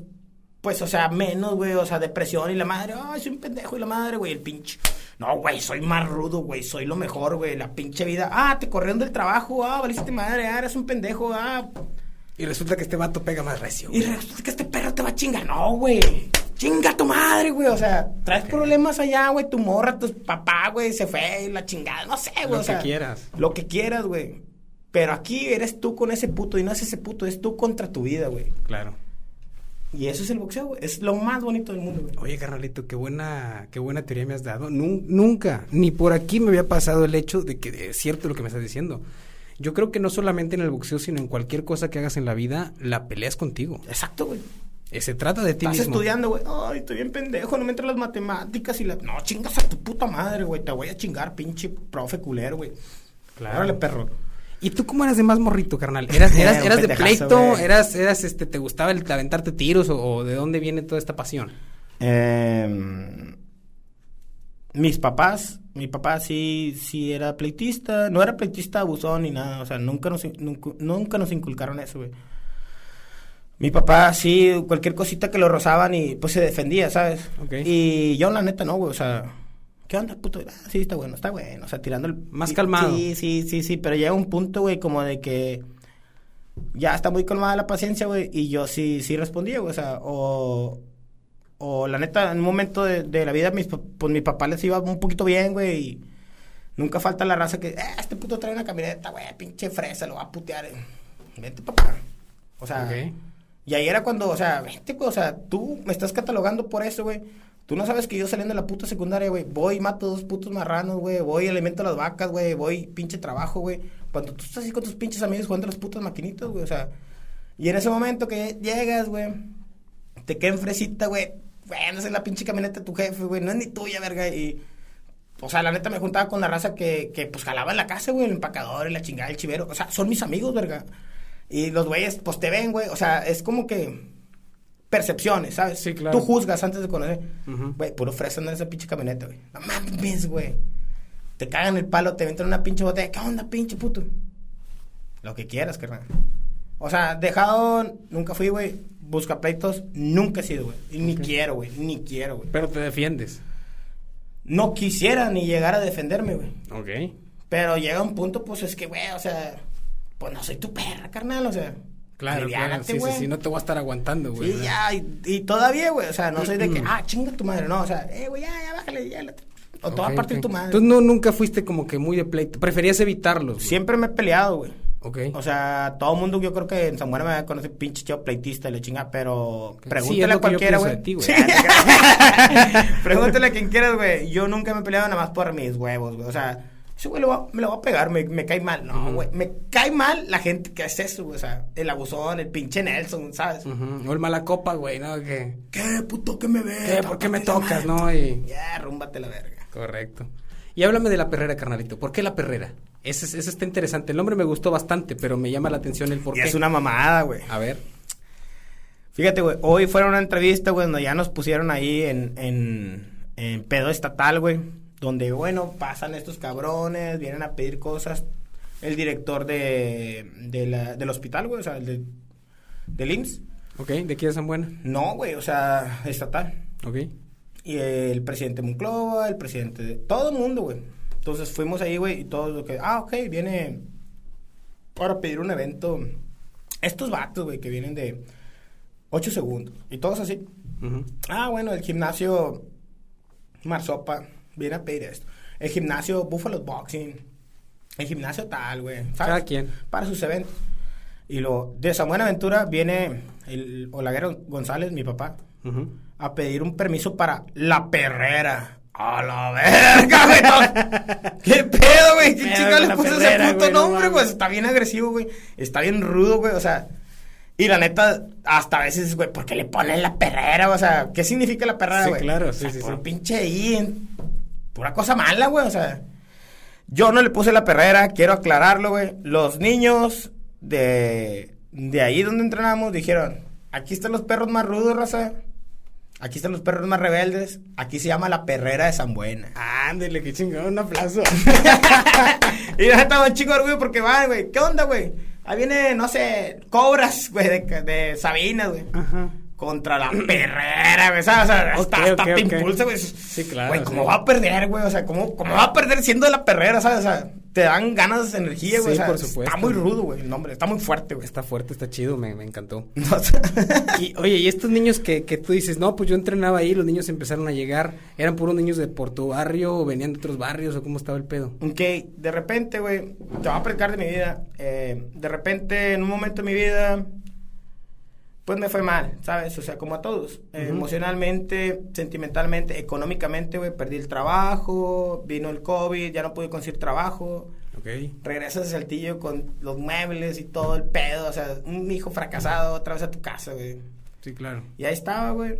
pues, o sea, menos, güey. O sea, depresión y la madre, ay, soy un pendejo y la madre, güey, el pinche. No, güey, soy más rudo, güey, soy lo mejor, güey. La pinche vida. Ah, te corrieron del trabajo, ah, valiste madre, ah, eres un pendejo, ah. Y resulta que este vato pega más recio. Y resulta que este perro te va a chingar. No, güey. Chinga tu madre, güey. O sea, traes problemas allá, güey. Tu morra, tu papá, güey, se fue la chingada. No sé, güey. Lo o que sea, quieras. Lo que quieras, güey. Pero aquí eres tú con ese puto y no es ese puto, es tú contra tu vida, güey. Claro. Y eso es el boxeo, güey. Es lo más bonito del mundo, güey. Oye, carnalito, qué buena, qué buena teoría me has dado. Nun- nunca, ni por aquí me había pasado el hecho de que es cierto lo que me estás diciendo. Yo creo que no solamente en el boxeo, sino en cualquier cosa que hagas en la vida, la peleas contigo. Exacto, güey. Eh, Se trata de ti Estás mismo. estudiando, güey. Ay, estoy bien pendejo, no me entran las matemáticas y la... No, chingas a tu puta madre, güey. Te voy a chingar, pinche profe culero, güey. Claro. Órale, perro. ¿Y tú cómo eras de más morrito, carnal? ¿Eras, [LAUGHS] de pleito? ¿Eras, eras, este, te gustaba el aventarte tiros o, o de dónde viene toda esta pasión? Eh, mis papás, mi papá sí, sí era pleitista, no era pleitista abusón ni nada, o sea, nunca nos, nunca, nunca nos inculcaron eso, güey. Mi papá sí, cualquier cosita que lo rozaban y pues se defendía, ¿sabes? Y yo la neta no, güey, o sea, ¿qué onda, puto? Ah, sí, está bueno, está bueno, o sea, tirando el... Más sí, calmado. Sí, sí, sí, sí, pero llega un punto, güey, como de que ya está muy calmada la paciencia, güey, y yo sí, sí respondía, güey, o sea, o, o la neta, en un momento de, de la vida, mis, pues mi papá les iba un poquito bien, güey, y nunca falta la raza que, eh, este puto trae una camioneta, güey, pinche fresa, lo va a putear, eh. vete, papá, o sea, Ok. y ahí era cuando, o sea, vete, güey, o sea, tú me estás catalogando por eso, güey. Tú no sabes que yo saliendo de la puta secundaria, güey, voy mato dos putos marranos, güey, voy alimento a las vacas, güey, voy pinche trabajo, güey. Cuando tú estás así con tus pinches amigos jugando a las putas maquinitas, güey, o sea. Y en ese momento que llegas, güey, te quedan fresita, güey, bueno, es la pinche camioneta tu jefe, güey, no es ni tuya, verga, y... O sea, la neta me juntaba con la raza que, que pues jalaba en la casa, güey, el empacador, la chingada, el chivero. O sea, son mis amigos, verga. Y los güeyes, pues te ven, güey. O sea, es como que percepciones, ¿sabes? Sí, claro. Tú juzgas antes de conocer. Güey, puro fresa en esa pinche camioneta, güey. No mames, güey. Te cagan el palo, te aventan una pinche botella. ¿Qué onda, pinche puto? Lo que quieras, carnal. O sea, dejado, nunca fui, güey. Busca pleitos, nunca he sido, güey. Y ni quiero, güey. Ni quiero, güey. Pero te defiendes. no quisiera ni llegar a defenderme, güey. Ok. Pero llega un punto, pues es que, güey, o sea, pues no soy tu perra, carnal, o sea. Claro, claro. Sí, sí, sí, no te voy a estar aguantando, güey. Sí, ya, y, y todavía, güey, o sea, no soy de que, ah, chinga tu madre, no, o sea, eh, güey, ya, ya, bájale, ya, la- o te va a partir tu madre. Entonces no, nunca fuiste como que muy de pleito. Preferías evitarlos. güey. Siempre me he peleado, güey. Ok. O sea, todo el mundo, yo creo que en San Buena me conoce pinche chavo pleitista y la chinga, pero pregúntale a yo cualquiera, güey. ti, güey. Sí. [LAUGHS] pregúntale a quien quieras, güey. Yo nunca me he peleado nada más por mis huevos, güey. O sea, ese güey lo va- me lo va a pegar, me, me cae mal. No, güey. Me cae mal la gente que hace eso, güey. O sea, el abusón, el pinche Nelson, ¿sabes? Ujú. O el mala copa, güey, ¿no? Que... ¿Qué, puto, que me ves? ¿Qué? ¿Por qué me tocas, no? Y... Ya, rúmbate la verga. Correcto. Y háblame de la perrera, carnalito. ¿Por qué la perrera? Ese, es- ese está interesante. El nombre me gustó bastante, pero me llama la atención el por qué. es una mamada, güey. A ver. Fíjate, güey, hoy fue una entrevista, güey, donde ya nos pusieron ahí en, en, en pedo estatal, güey. Donde, bueno, pasan estos cabrones, vienen a pedir cosas. El director de, de la, del hospital, güey, o sea, el de, del IMSS. Ok, ¿de quién es San Buena? No, güey, o sea, estatal. Ok. Y el presidente Monclova, el presidente de... Todo el mundo, güey. Entonces fuimos ahí, güey, y todo lo que... Ah, ok, viene para pedir un evento. Estos vatos, güey, que vienen de 8 segundos. Y todos así. Ah, bueno, el gimnasio Marsopa viene a pedir esto. El gimnasio Buffalo Boxing. El gimnasio tal, güey. ¿sabes? Quien. Para sus eventos. Y lo de San Buenaventura viene el Olaguero González, mi papá, a pedir un permiso para la perrera. A la verga, güey. [LAUGHS] ¿Qué pedo, güey? ¿Qué chica le puso ese perrera, puto güey, no nombre, güey? Está bien agresivo, güey. Está bien rudo, güey. O sea, y la neta, hasta a veces, güey, ¿por qué le ponen la perrera? O sea, ¿qué significa la perrera, Sí, güey? claro, O sí, sea, sí, sí. pinche en- pura cosa mala, güey. O sea, yo no le puse la perrera, quiero aclararlo, güey. Los niños de, de ahí donde entrenamos dijeron, aquí están los perros más rudos, raza. Aquí están los perros más rebeldes. Aquí se llama la perrera de San Buena. Ándele, qué chingón, un aplauso. [LAUGHS] y ya estaba un chingo de orgullo porque van, güey. ¿Qué onda, güey? Ahí viene, no sé, cobras, güey, de, de Sabinas, güey. Ajá. Contra la perrera, güey. ¿sabes? O sea, hasta, Ok, hasta ok, te impulsa, güey. Sí, claro, Güey, ¿cómo sí. va a perder, güey? O sea, ¿cómo, ¿cómo va a perder siendo de la perrera, sabes? O sea, te dan ganas de energía, güey. Sí, o sea, por supuesto. Está muy rudo, güey, el nombre. Está muy fuerte, güey. Está fuerte, está chido, me, me encantó. [LAUGHS] Y, oye, y estos niños que, que tú dices, no, pues yo entrenaba ahí, los niños empezaron a llegar, ¿eran puros niños de por tu barrio o venían de otros barrios o cómo estaba el pedo? Ok, de repente, güey, te voy a platicar de mi vida. Eh, de repente, en un momento de mi vida, pues me fue mal, ¿sabes? O sea, como a todos. Eh. Emocionalmente, sentimentalmente, económicamente, güey, perdí el trabajo, vino el COVID, ya no pude conseguir trabajo. Ok. Regresas a Saltillo con los muebles y todo el pedo, o sea, un hijo fracasado otra vez a tu casa, güey. Sí, claro. Y ahí estaba, güey.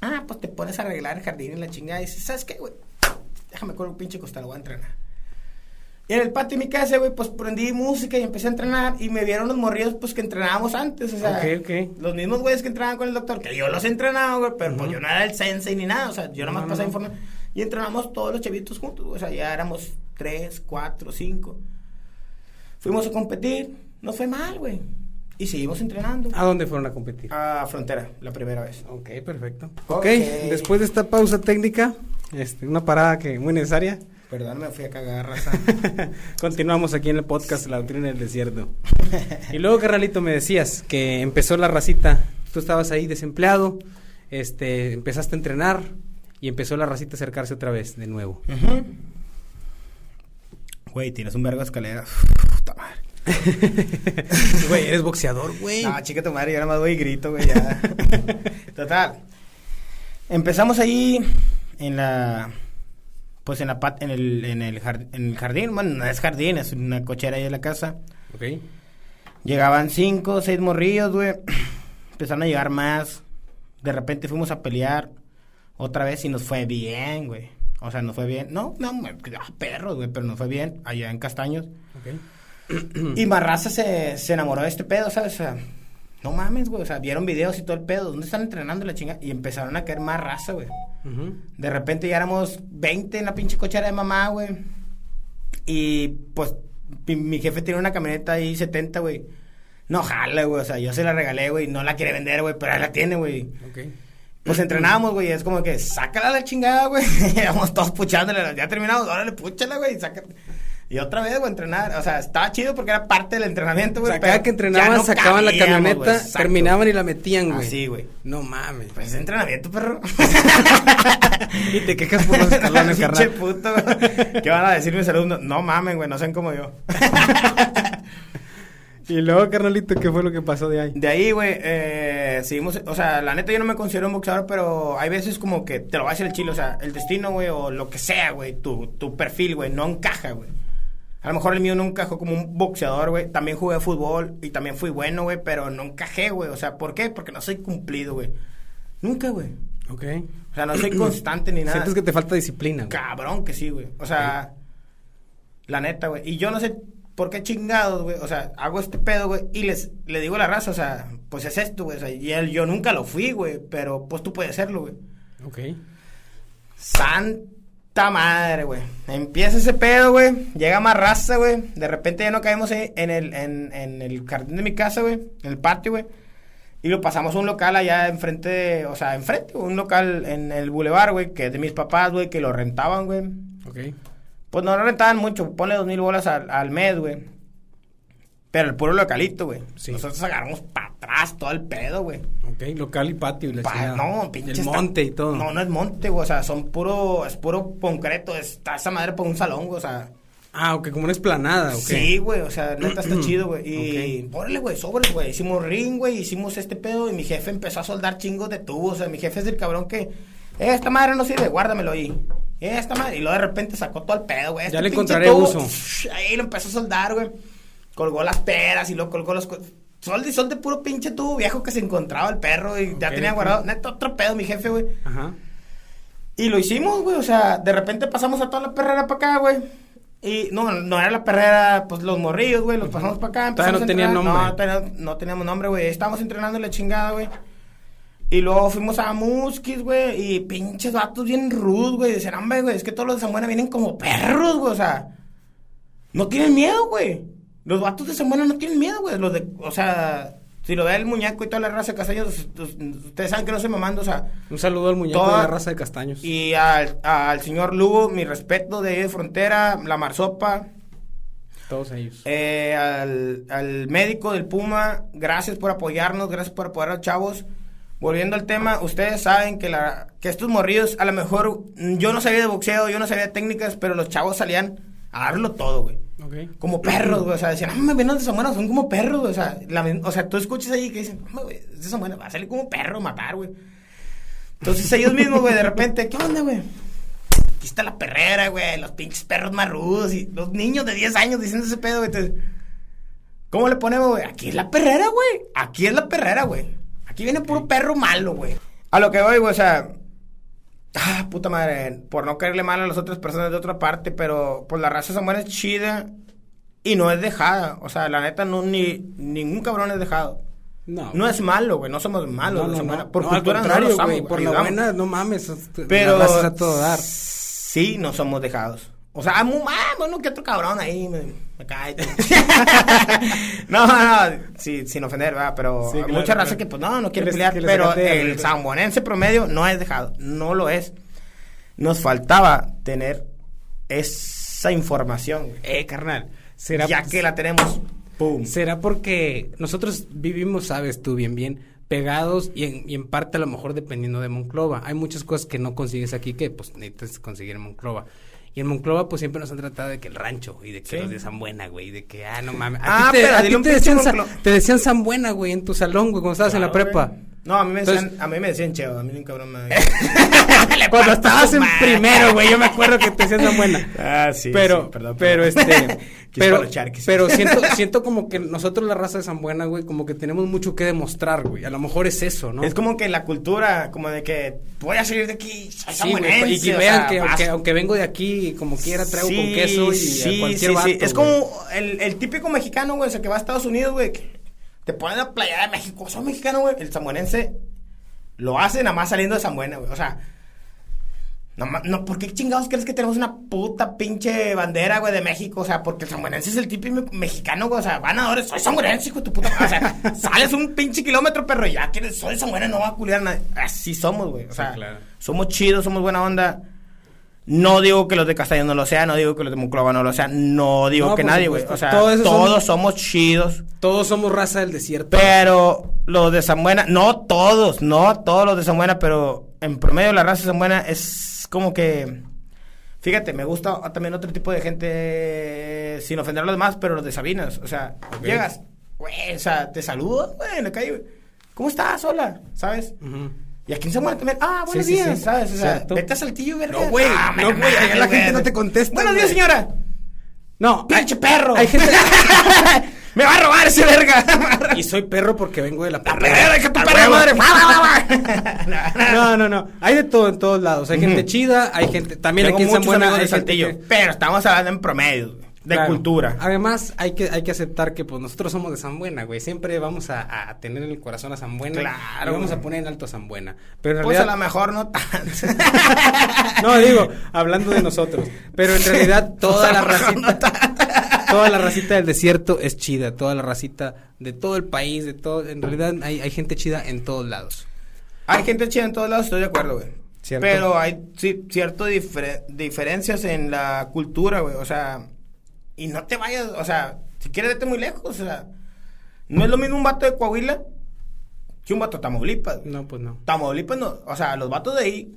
Ah, pues te pones a arreglar el jardín y la chingada. Y dices, ¿sabes qué, güey? Déjame con un pinche costal, voy a entrenar. Y en el patio de mi casa, güey, pues prendí música y empecé a entrenar. Y me vieron los morridos, pues que entrenábamos antes. O sea, Ok, ok. los mismos güeyes que entrenaban con el doctor, que yo los entrenaba, güey, pero pues Ujú. yo no era el sensei ni nada. O sea, yo No, nomás no, pasaba no. información. Y entrenamos todos los chavitos juntos. O sea, ya éramos tres, cuatro, cinco. Fuimos a competir. No fue mal, güey. Y seguimos entrenando. ¿A dónde fueron a competir? A Frontera, la primera vez. Ok, perfecto. Ok. ok, después de esta pausa técnica, este, una parada que muy necesaria, Perdón, me fui a cagar, raza. [LAUGHS] continuamos aquí en el podcast La Doctrina del Desierto. Y luego, carnalito, me decías que empezó la racita, tú estabas ahí desempleado, este, empezaste a entrenar y empezó la racita a acercarse otra vez, de nuevo. Güey, tienes un vergo de escalera. Puta madre. [LAUGHS] Güey, eres boxeador, güey. No, chica tu madre, yo nada más voy y grito, güey, ya. [LAUGHS] Total. Empezamos ahí en la... Pues en la pat, en el, en el jardín, en el jardín, bueno, no es jardín, es una cochera ahí en la casa. Ok. Llegaban cinco, seis morrillos, güey. [CLEARS THROAT] Empezaron a llegar más. De repente fuimos a pelear otra vez y nos fue bien, güey. O sea, nos fue bien. No, no, ah, perros, güey, pero nos fue bien allá en Castaños. Ok. [CLEARS THROAT] Y Marraza se, se enamoró de este pedo, ¿sabes? O sea, no mames, güey. O sea, vieron videos y todo el pedo. ¿Dónde están entrenando la chinga? Y empezaron a caer más raza, güey. De repente ya éramos 20 en la pinche cochera de mamá, güey. Y pues mi, mi jefe tiene una camioneta ahí 70, güey. No jala, güey. O sea, yo se la regalé, güey. No la quiere vender, güey, pero él la tiene, güey. Ok. Pues entrenábamos, güey, es como que, sácala la chingada, güey. [LAUGHS] Íbamos todos puchándole, ya terminamos, órale, púchala, güey, sácala. Y otra vez, güey, entrenar. O sea, estaba chido porque era parte del entrenamiento, güey. O sea, cada que entrenaban, sacaban la camioneta, terminaban y la metían, güey. Así, güey. No mames. Pues es entrenamiento, perro. [LAUGHS] y te quejas por los escalones, [LAUGHS] carnal. puto, güey. ¿Qué van a decir mis alumnos? No mames, güey, no sean como yo. Y luego, carnalito, ¿qué fue lo que pasó de ahí? De ahí, güey, eh, seguimos, o sea, la neta yo no me considero un boxeador, pero hay veces como que te lo va a decir el chile, o sea, el destino, güey, o lo que sea, güey, tu, tu perfil, güey, no encaja, güey. A lo mejor el mío no encajó como un boxeador, güey. También jugué fútbol y también fui bueno, güey, pero no encajé, güey. O sea, ¿por qué? Porque no soy cumplido, güey. Nunca, güey. Ok. O sea, no soy constante ni nada. Sientes que te falta disciplina, güey. Cabrón que sí, güey. O sea, la neta, güey. Y yo no sé por qué chingados, güey. O sea, hago este pedo, güey. Y les le digo a la raza, o sea, pues es esto, güey. O sea, y él, yo nunca lo fui, güey. Pero pues tú puedes hacerlo, güey. Ok. San madre, güey. Empieza ese pedo, güey. Llega más raza, güey. De repente ya no caemos en el, en, en el jardín de mi casa, güey. En el patio, güey. Y lo pasamos a un local allá enfrente, o sea, enfrente, un local en el bulevar, güey, que es de mis papás, güey, que lo rentaban, güey. Ok. Pues no lo rentaban mucho, ponle dos mil bolas al, al mes, güey. Pero el puro localito, güey. Nosotros agarramos para atrás todo el pedo, güey. Ok, local y patio. Y no, pinche. El monte y todo. No, no es monte, güey. O sea, son puro, es puro concreto. Está esa madre por un salón, güey. O sea. Ah, ok, como una esplanada, ok. Sí, güey, o sea, neta está [CLEARS THROAT] chido, güey. Y, órale, güey, sobre, güey. Hicimos ring, güey, hicimos este pedo y mi jefe empezó a soldar chingos de tubos. O sea, mi jefe es el cabrón que, eh, esta madre no sirve, guárdamelo ahí. Eh, esta madre. Y luego de repente sacó todo el pedo, güey. ya este le encontraré uso. [LAUGHS] Ahí lo empezó a soldar, güey colgó las peras y luego colgó los... Sol de sol de puro pinche tubo viejo que se encontraba el perro y ya tenía guardado. Neto, otro pedo, mi jefe, güey. Ajá. Y lo hicimos, güey. O sea, de repente pasamos a toda la perrera para acá, güey. Y no, no era la perrera, pues los morrillos, güey. Los pasamos para acá. Todavía no tenían nombre. No, todavía no teníamos nombre, güey. Estábamos entrenando la chingada, güey. Y luego fuimos a Muskis, güey. Y pinches vatos bien rudos, güey. Decían, hombre, güey, es que todos los de Zambuena vienen como perros, güey. O sea, no tienen miedo, güey. Los vatos de Zambuena no tienen miedo, güey. Los de, o sea, si lo ve el muñeco y toda la raza de castaños, ustedes saben que no se mamando, o sea. Un saludo al muñeco de la raza de castaños. Y al, al señor Lugo, mi respeto de Frontera, la Marsopa. Todos ellos. Eh, al, al médico del Puma, gracias por apoyarnos, gracias por apoyar a los chavos. Volviendo al tema, ustedes saben que, la, que estos morrillos, a lo mejor yo no sabía de boxeo, yo no sabía de técnicas, pero los chavos salían a darlo todo, güey. Como perros, güey. O sea, decían, ah, me ven de Zamora, son como perros, güey. O sea, o sea, tú escuchas ahí que dicen, no, güey, de Zamora, va a salir como perro, matar, güey. Entonces ellos mismos, güey, de repente, ¿qué onda, güey? Aquí está la perrera, güey, los pinches perros marrudos y los niños de 10 años diciendo ese pedo, güey. Entonces, ¿cómo le ponemos, güey? Aquí es la perrera, güey. Aquí es la perrera, güey. Aquí viene puro perro malo, güey. A lo que voy, güey, o sea, Ah, puta madre, por no caerle mal a las otras personas de otra parte, pero pues la raza Samuel es chida y no es dejada. O sea, la neta, no, ni, ningún cabrón es dejado. No. No es malo, güey, no somos malos. No, no, Por cultura no güey, por la buena, no mames. Pero, a todo dar. Sí, no somos dejados. O sea, muy mal, bueno, que otro cabrón ahí me, cae. [LAUGHS] no, no, sí, sin ofender, ¿verdad? Pero hay mucha raza que, pues, no, no quiere pelear. Pero el zambonense promedio no es dejado. No lo es. Nos faltaba tener esa información. Eh, carnal. ¿será ya que la tenemos, pum. ¿Será porque nosotros vivimos, sabes tú bien, bien, pegados y en, y en parte a lo mejor dependiendo de Monclova? Hay muchas cosas que no consigues aquí que, pues, necesitas conseguir en Monclova. Y en Monclova, pues siempre nos han tratado de que el rancho y de que los de San Buena, güey. De que, ah, no mames. ah, pero a ti te, decían, te decían San Buena, güey, en tu salón, güey, cuando estabas en la prepa. No, a mí me decían, a mí me decían Cheo, a mí un cabrón me... Cuando estabas en primero, güey, yo me acuerdo que te decían tan buena. Ah, sí, pero, sí, perdón, pero este, [LAUGHS] pero, pero siento, [LAUGHS] siento como que nosotros la raza de San Buena, güey, como que tenemos mucho que demostrar, güey. A lo mejor es eso, ¿no? Es como que la cultura, como de que voy a salir de aquí, soy sí, güey, y que vean que aunque, aunque, vengo de aquí, como quiera traigo con queso y sí, cualquier sí, sí. Es como el, el típico mexicano, güey, o sea, que va a Estados Unidos, güey, te ponen la playa de México, soy mexicano, güey. El samuenense lo hace nada más saliendo de San güey. O sea, No, no, ¿por qué chingados crees que tenemos una puta pinche bandera, güey, de México? O sea, porque el sanbuenense es el típico mexicano, güey. O sea, ganadores, soy sanbuenense, hijo de tu puta madre. O sea, [LAUGHS] sales un pinche kilómetro, perro, ya que eres, soy sanbuenense, no va a culiar a nadie. Así somos, güey. O sea, claro. somos chidos, somos buena onda. No digo que los de Castellón no lo sean, no digo que los de Monclova no lo sean, no digo No, que nadie, güey. O sea, Todos somos chidos. Todos somos raza del desierto. Pero los de San Buena, no todos, no todos los de San Buena, pero en promedio la raza de San Buena es como que. Fíjate, me gusta también otro tipo de gente, sin ofender a los demás, pero los de Sabinas. O sea, llegas, güey, o sea, te saludo, güey, en la calle, güey. ¿Cómo estás? Hola, ¿sabes? Ujú. Y aquí en Buena también, ah, buenos Sí, días, sí. ¿sabes? O sea, Cierto. vete a Saltillo, verga. No, güey, Ah, no, güey, allá la gente no te contesta, Buenos días, señora. No, Pinche perro. hay gente. [LAUGHS] me va a robar ese verga. [LAUGHS] y soy perro porque vengo de la La perra, que tu perra madre. [LAUGHS] No, no, no. Hay de todo en todos lados. Hay gente chida, hay gente. También Tengo aquí en hay de Saltillo. Pero estamos hablando en promedio, de Claro. cultura. Además, hay que, hay que aceptar que pues nosotros somos de San Buena, güey. Siempre vamos a, a tener en el corazón a San Buena. Claro, Y vamos a poner en alto a San Buena. Pero en Pues a realidad. lo mejor no tanto. [LAUGHS] No, digo, hablando de nosotros. Pero en realidad [LAUGHS] toda la racita, toda la racita del desierto es chida. Toda la racita de todo el país, de todo, en realidad hay, hay gente chida en todos lados. Hay gente chida en todos lados, estoy de acuerdo, güey. Cierto. Pero hay sí, difer- diferencias en la cultura, güey. O sea, y no te vayas, o sea, si quieres vete muy lejos, o sea, no es lo mismo un vato de Coahuila que un vato de Tamaulipas. güey. No, pues no. Tamaulipas no, o sea, los vatos de ahí,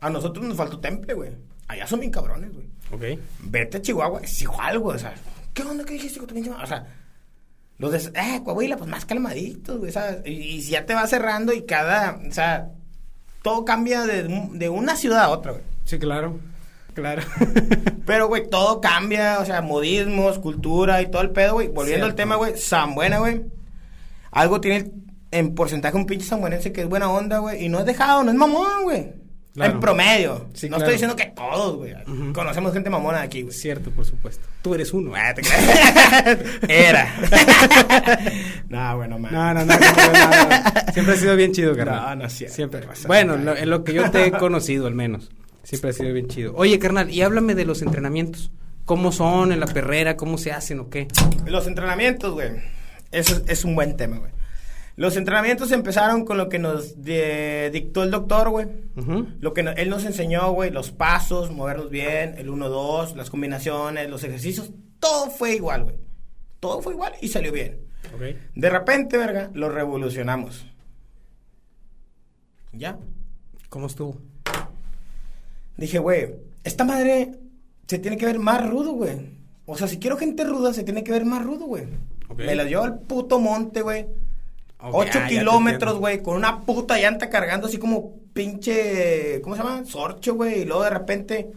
a nosotros nos faltó temple, güey. Allá son bien cabrones, güey. Ok. Vete a Chihuahua, es igual, güey. O sea, ¿qué onda? ¿Qué dijiste con tu pinche? O sea, los de, eh, Coahuila, pues más calmaditos, güey, ¿sabes? Y, y ya te va cerrando y cada, o sea, todo cambia de, de una ciudad a otra, güey. Sí, claro. Claro. [LAUGHS] Pero, güey, todo cambia, o sea, modismos, cultura y todo el pedo, güey. Volviendo al tema, güey, San Buena, güey. Algo tiene en porcentaje un pinche sanbuenense que es buena onda, güey. Y no es dejado, no es mamón, güey. Claro. En promedio. Sí, no claro. estoy diciendo que todos, güey. Conocemos gente mamona aquí, güey. Cierto, por supuesto. Tú eres uno. Ah, te. [LAUGHS] Era. [LAUGHS] no, bueno, man. No, no, no, no, no, no. Siempre ha sido bien chido, carnal. No, no cierto. Siempre. Vas a Bueno, lo- en lo que yo te he conocido, al menos. Siempre ha sido bien chido. Oye, carnal, y háblame de los entrenamientos. ¿Cómo son en la perrera? ¿Cómo se hacen o qué? Los entrenamientos, güey. Eso es, un buen tema, güey. Los entrenamientos empezaron con lo que nos de- dictó el doctor, güey. Lo que no- él nos enseñó, güey, los pasos, movernos bien, el 1-2, las combinaciones, los ejercicios, todo fue igual, güey. Todo fue igual y salió bien. De repente, verga, lo revolucionamos. ¿Ya? ¿Cómo estuvo? Dije, güey, esta madre se tiene que ver más rudo, güey. O sea, si quiero gente ruda, se tiene que ver más rudo, güey. Me la llevo al puto monte, güey. Ocho ah, kilómetros, güey, con una puta llanta cargando así como pinche, ¿cómo se llama? Sorcho, güey. Y luego de repente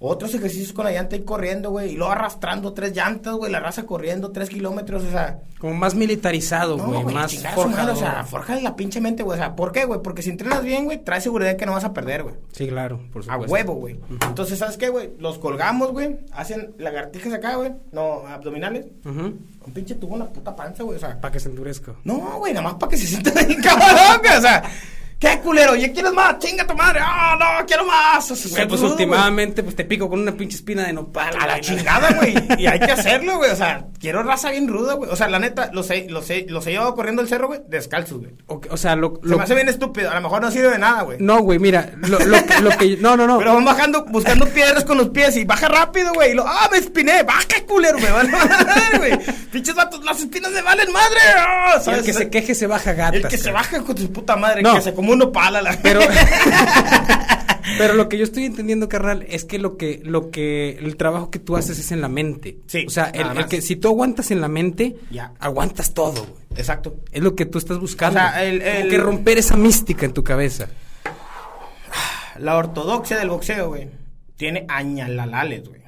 otros ejercicios con la llanta y corriendo, güey. Y luego arrastrando tres llantas, güey. La raza corriendo tres kilómetros, o sea. Como más militarizado, güey. más a forjador. o sea, forjale la pinche mente, güey. O sea, ¿por qué, güey? Porque si entrenas bien, güey, traes seguridad que no vas a perder, güey. Sí, claro, por A supuesto. huevo, güey. Entonces, ¿sabes qué, güey? Los colgamos, güey. Hacen lagartijas acá, güey. No, abdominales. Ujú. Un pinche tuvo una puta panza, güey. O sea, Para que se endurezca. no, güey, nada más para que se sienta [LAUGHS] bien cabrón, güey. O sea, ¿qué culero? ¿Ya quieres más? Chinga tu madre. Ah, no, quiero más. O sea, Güey, pues últimamente, pues te pico con una pinche espina de nopal. A la chingada, güey. [LAUGHS] Y hay que hacerlo, güey. O sea, quiero raza bien ruda, güey. O sea, la neta, los he, los he, los he llevado corriendo el cerro, güey, descalzos, güey. O, o sea, lo, Se lo- me hace bien estúpido. A lo mejor no sirve de nada, güey. No, güey, mira, lo, lo, lo que... No, no, no. Pero van bajando, buscando piedras con los pies y baja rápido, güey. Y lo, ah, me espiné, baja, culero, me güey. Pinches vatos, las espinas me valen madre. ah, Y el ¿sabes? que se queje se baja gatas. El que se baja con su puta madre, No. que se come uno pala la Pero, [LAUGHS] pero lo que yo estoy entendiendo, carnal, es que lo que, lo que, el trabajo que tú haces es en la mente. Sí, O sea, el, que si tú aguantas en la mente, Ya. aguantas todo, güey. Exacto. Es lo que tú estás buscando. O sea, el- Como que romper esa mística en tu cabeza. [SIGHS] La ortodoxia del boxeo, güey, tiene añalalales, güey.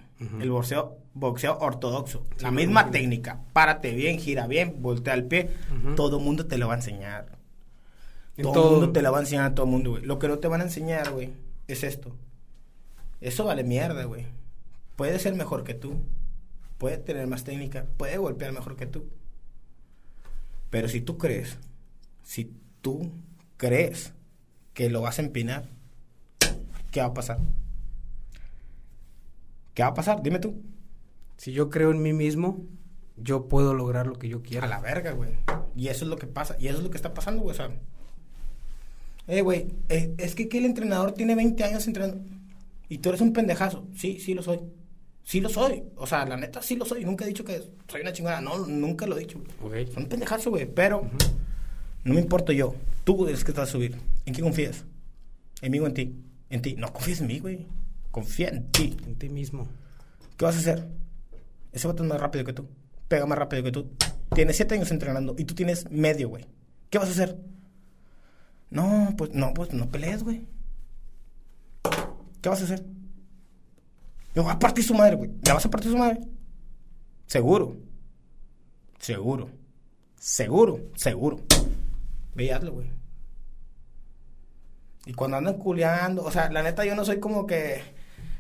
El boxeo, boxeo ortodoxo. la misma técnica. Párate bien, gira bien, voltea el pie. Todo mundo te lo va a enseñar. En Todo, todo. mundo te lo va a enseñar a todo mundo, güey. Lo que no te van a enseñar, güey, es esto. Eso vale mierda, güey. Puede ser mejor que tú. Puede tener más técnica. Puede golpear mejor que tú. Pero si tú crees, si tú crees que lo vas a empinar, ¿qué va a pasar? ¿Qué va a pasar? Dime tú. Si yo creo en mí mismo, yo puedo lograr lo que yo quiera. A la verga, güey. Y eso es lo que pasa. Y eso es lo que está pasando, güey. O sea. Eh, güey. eh, es que, que el entrenador tiene 20 años entrenando. Y tú eres un pendejazo. Sí, sí lo soy. Sí lo soy. O sea, la neta sí lo soy. Nunca he dicho que soy una chingada. No, nunca lo he dicho. güey. Ok. Soy un pendejazo, güey. Pero no me importo yo. Tú eres que te vas a subir. ¿En quién confías? ¿En mí o en ti? En ti. No confíes en mí, güey. Confía en ti. En ti mismo. ¿Qué vas a hacer? Ese vato es más rápido que tú. Pega más rápido que tú. Tienes siete años entrenando y tú tienes medio, güey. ¿Qué vas a hacer? No, pues no, pues no pelees, güey. ¿Qué vas a hacer? Me voy a partir su madre, güey. ¿La vas a partir su madre? Seguro. Seguro. Seguro. Seguro. Ve y hazlo, güey. Y cuando andan culeando, o sea, la neta yo no soy como que...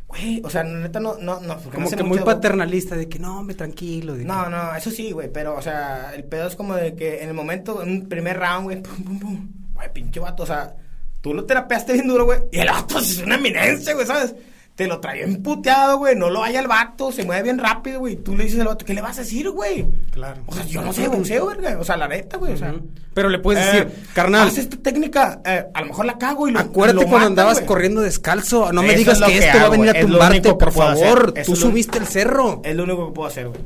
Güey, o sea, la neta no... no, no Como no que muy paternalista de que no, me tranquilo. de que- no, no, eso sí, güey, pero, o sea, el pedo es como de que en el momento, en un primer round, güey, [LAUGHS] pum, pum, pum, güey, pinche vato, o sea, tú lo terapeaste bien duro, güey, y el vato es una eminencia, güey, ¿sabes? Te lo traía emputeado, güey, no lo haya el vato, se mueve bien rápido, güey, y tú le dices al vato, ¿qué le vas a decir, güey? Claro. O sea, yo no sé boxeo, güey, o sea, la neta, güey, o sea. Pero le puedes eh, decir, carnal, Haz esta técnica, eh, a lo mejor la cago y lo acuérdate lo cuando mata, andabas güey. corriendo descalzo. No me Eso digas es que, que esto va a venir a tumbarte, por favor. Tú subiste el cerro. Es lo único que puedo hacer, güey.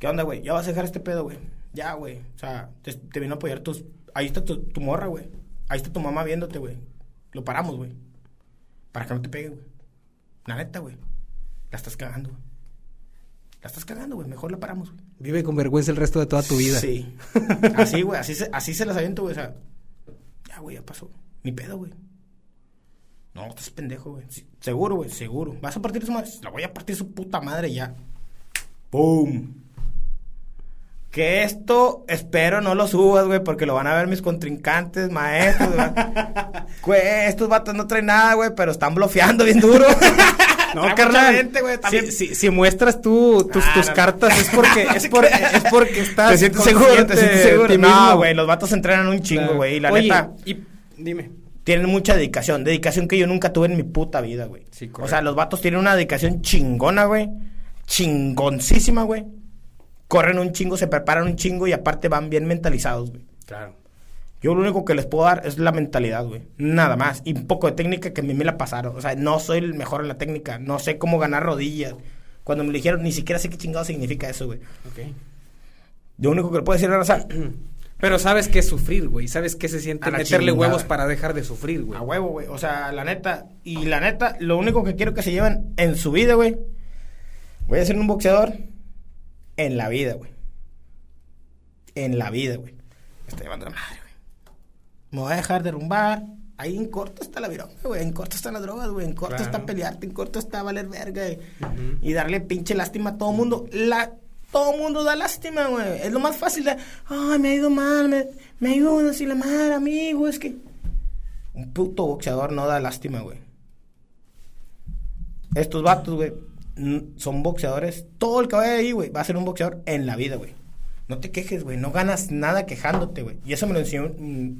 ¿Qué onda, güey? Ya vas a dejar este pedo, güey. Ya, güey. O sea, te, te vino a apoyar tus... Ahí está tu, tu morra, güey. Ahí está tu mamá viéndote, güey. Lo paramos, güey. Para que no te pegue, güey. La neta, güey. La estás cagando, güey. La estás cagando, güey. Mejor la paramos, güey. Vive con vergüenza el resto de toda tu vida. Sí. [LAUGHS] Así, güey. Así se, así se las aviento, güey. O sea, ya, güey, ya pasó. Ni pedo, güey. No, estás pendejo, güey. Sí, seguro, güey, seguro. ¿Vas a partir su madre? La voy a partir su puta madre ya. ¡Pum! Que esto, espero no lo subas, güey, porque lo van a ver mis contrincantes, maestros, güey. [LAUGHS] Güey, estos vatos no traen nada, güey, pero están bloqueando bien duro. [LAUGHS] No, carnal. gente, güey, también. si, si- si muestras tú tus, Ah, tus no. cartas es porque [LAUGHS] es, por- es porque estás ¿Te sientes seguro? ¿Te sientes seguro? No, güey, los vatos entrenan un chingo, Claro. güey, y la Oye, neta... y dime. tienen mucha dedicación, dedicación que yo nunca tuve en mi puta vida, güey. Sí, o sea, los vatos tienen una dedicación chingona, güey. Chingoncísima, güey. Corren un chingo, se preparan un chingo y aparte van bien mentalizados, güey. Claro. Yo lo único que les puedo dar es la mentalidad, güey. Nada más. Y un poco de técnica que a mí me la pasaron. O sea, no soy el mejor en la técnica. No sé cómo ganar rodillas. Cuando me dijeron, ni siquiera sé qué chingado significa eso, güey. Ok. Lo único que le puedo decir a Raza, [CLEARS THROAT] Pero sabes qué es sufrir, güey. Sabes qué se siente meterle chingada. huevos para dejar de sufrir, güey. A huevo, güey. O sea, la neta. Y la neta, lo único que quiero que se lleven en su vida, güey. Voy a ser un boxeador en la vida, güey. En la vida, güey. Me está llevando la madre, güey. Me voy a dejar derrumbar. Ahí en corto está la vironga, güey. En corto están las drogas, güey. En corto Claro. está pelearte. En corto está valer verga, güey. Y darle pinche lástima a todo mundo. La, todo mundo da lástima, güey. Es lo más fácil de. Ay, me ha ido mal. Me, me ha ido así la madre, amigo. Es que. Un puto boxeador no da lástima, güey. Estos vatos, güey, son boxeadores. Todo el que vaya ahí, güey, va a ser un boxeador en la vida, güey. No te quejes, güey. No ganas nada quejándote, güey. Y eso me lo enseñó mm,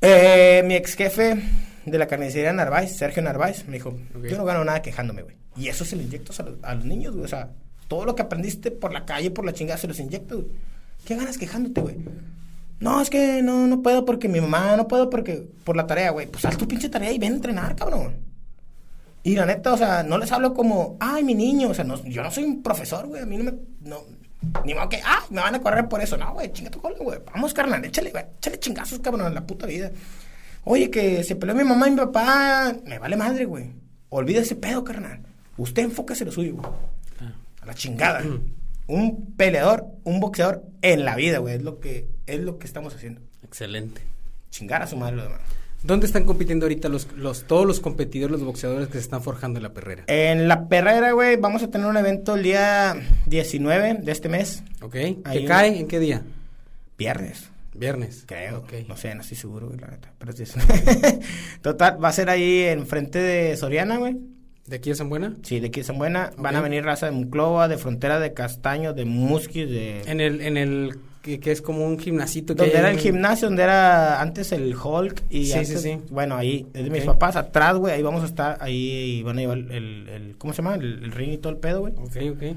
eh, mi ex jefe de la carnicería Narváez, Sergio Narváez, me dijo, yo no gano nada quejándome, güey. Y eso se lo inyectas a los, a los niños, güey. O sea, todo lo que aprendiste por la calle, por la chingada, se los inyectas, güey. ¿Qué ganas quejándote, güey? No, es que no, no puedo porque mi mamá, no puedo porque por la tarea, güey. Pues haz tu pinche tarea y ven a entrenar, cabrón. Y la neta, o sea, no les hablo como, ay, mi niño, o sea, no, yo no soy un profesor, güey, a mí no me, no, ni modo que, ah, me van a correr por eso, no, güey, chinga tu cola, güey, vamos, carnal, échale, güey, échale chingazos, cabrón, en la puta vida. Oye, que se peleó mi mamá y mi papá, me vale madre, güey, olvida ese pedo, carnal, usted enfóquese en lo suyo, güey, a la chingada. un peleador, un boxeador en la vida, güey, es lo que, es lo que estamos haciendo, Excelente. chingar a su madre lo demás. ¿Dónde están compitiendo ahorita los, los, todos los competidores, los boxeadores que se están forjando en la perrera? En la perrera, güey, vamos a tener un evento el día 19 de este mes. ¿Ok? Ahí ¿Qué cae? ¿En qué día? Viernes, Viernes. creo. Ok. No sé, no estoy seguro, güey, la neta. Pero sí es- [LAUGHS] Total, va a ser ahí enfrente de Soriana, güey. ¿De aquí a San Buena? Sí, de aquí de San Buena. Van a venir raza de Monclova, de Frontera, de Castaño, de Musquis, de... En el, en el que, que es como un gimnasito. que Donde era el gimnasio, donde era antes el Hulk y Sí, antes- sí, sí. bueno, ahí, es de mis papás, atrás, güey, ahí vamos a estar, ahí van a llevar el, ¿cómo se llama? El, el ring y todo el pedo, güey. Ok, ok.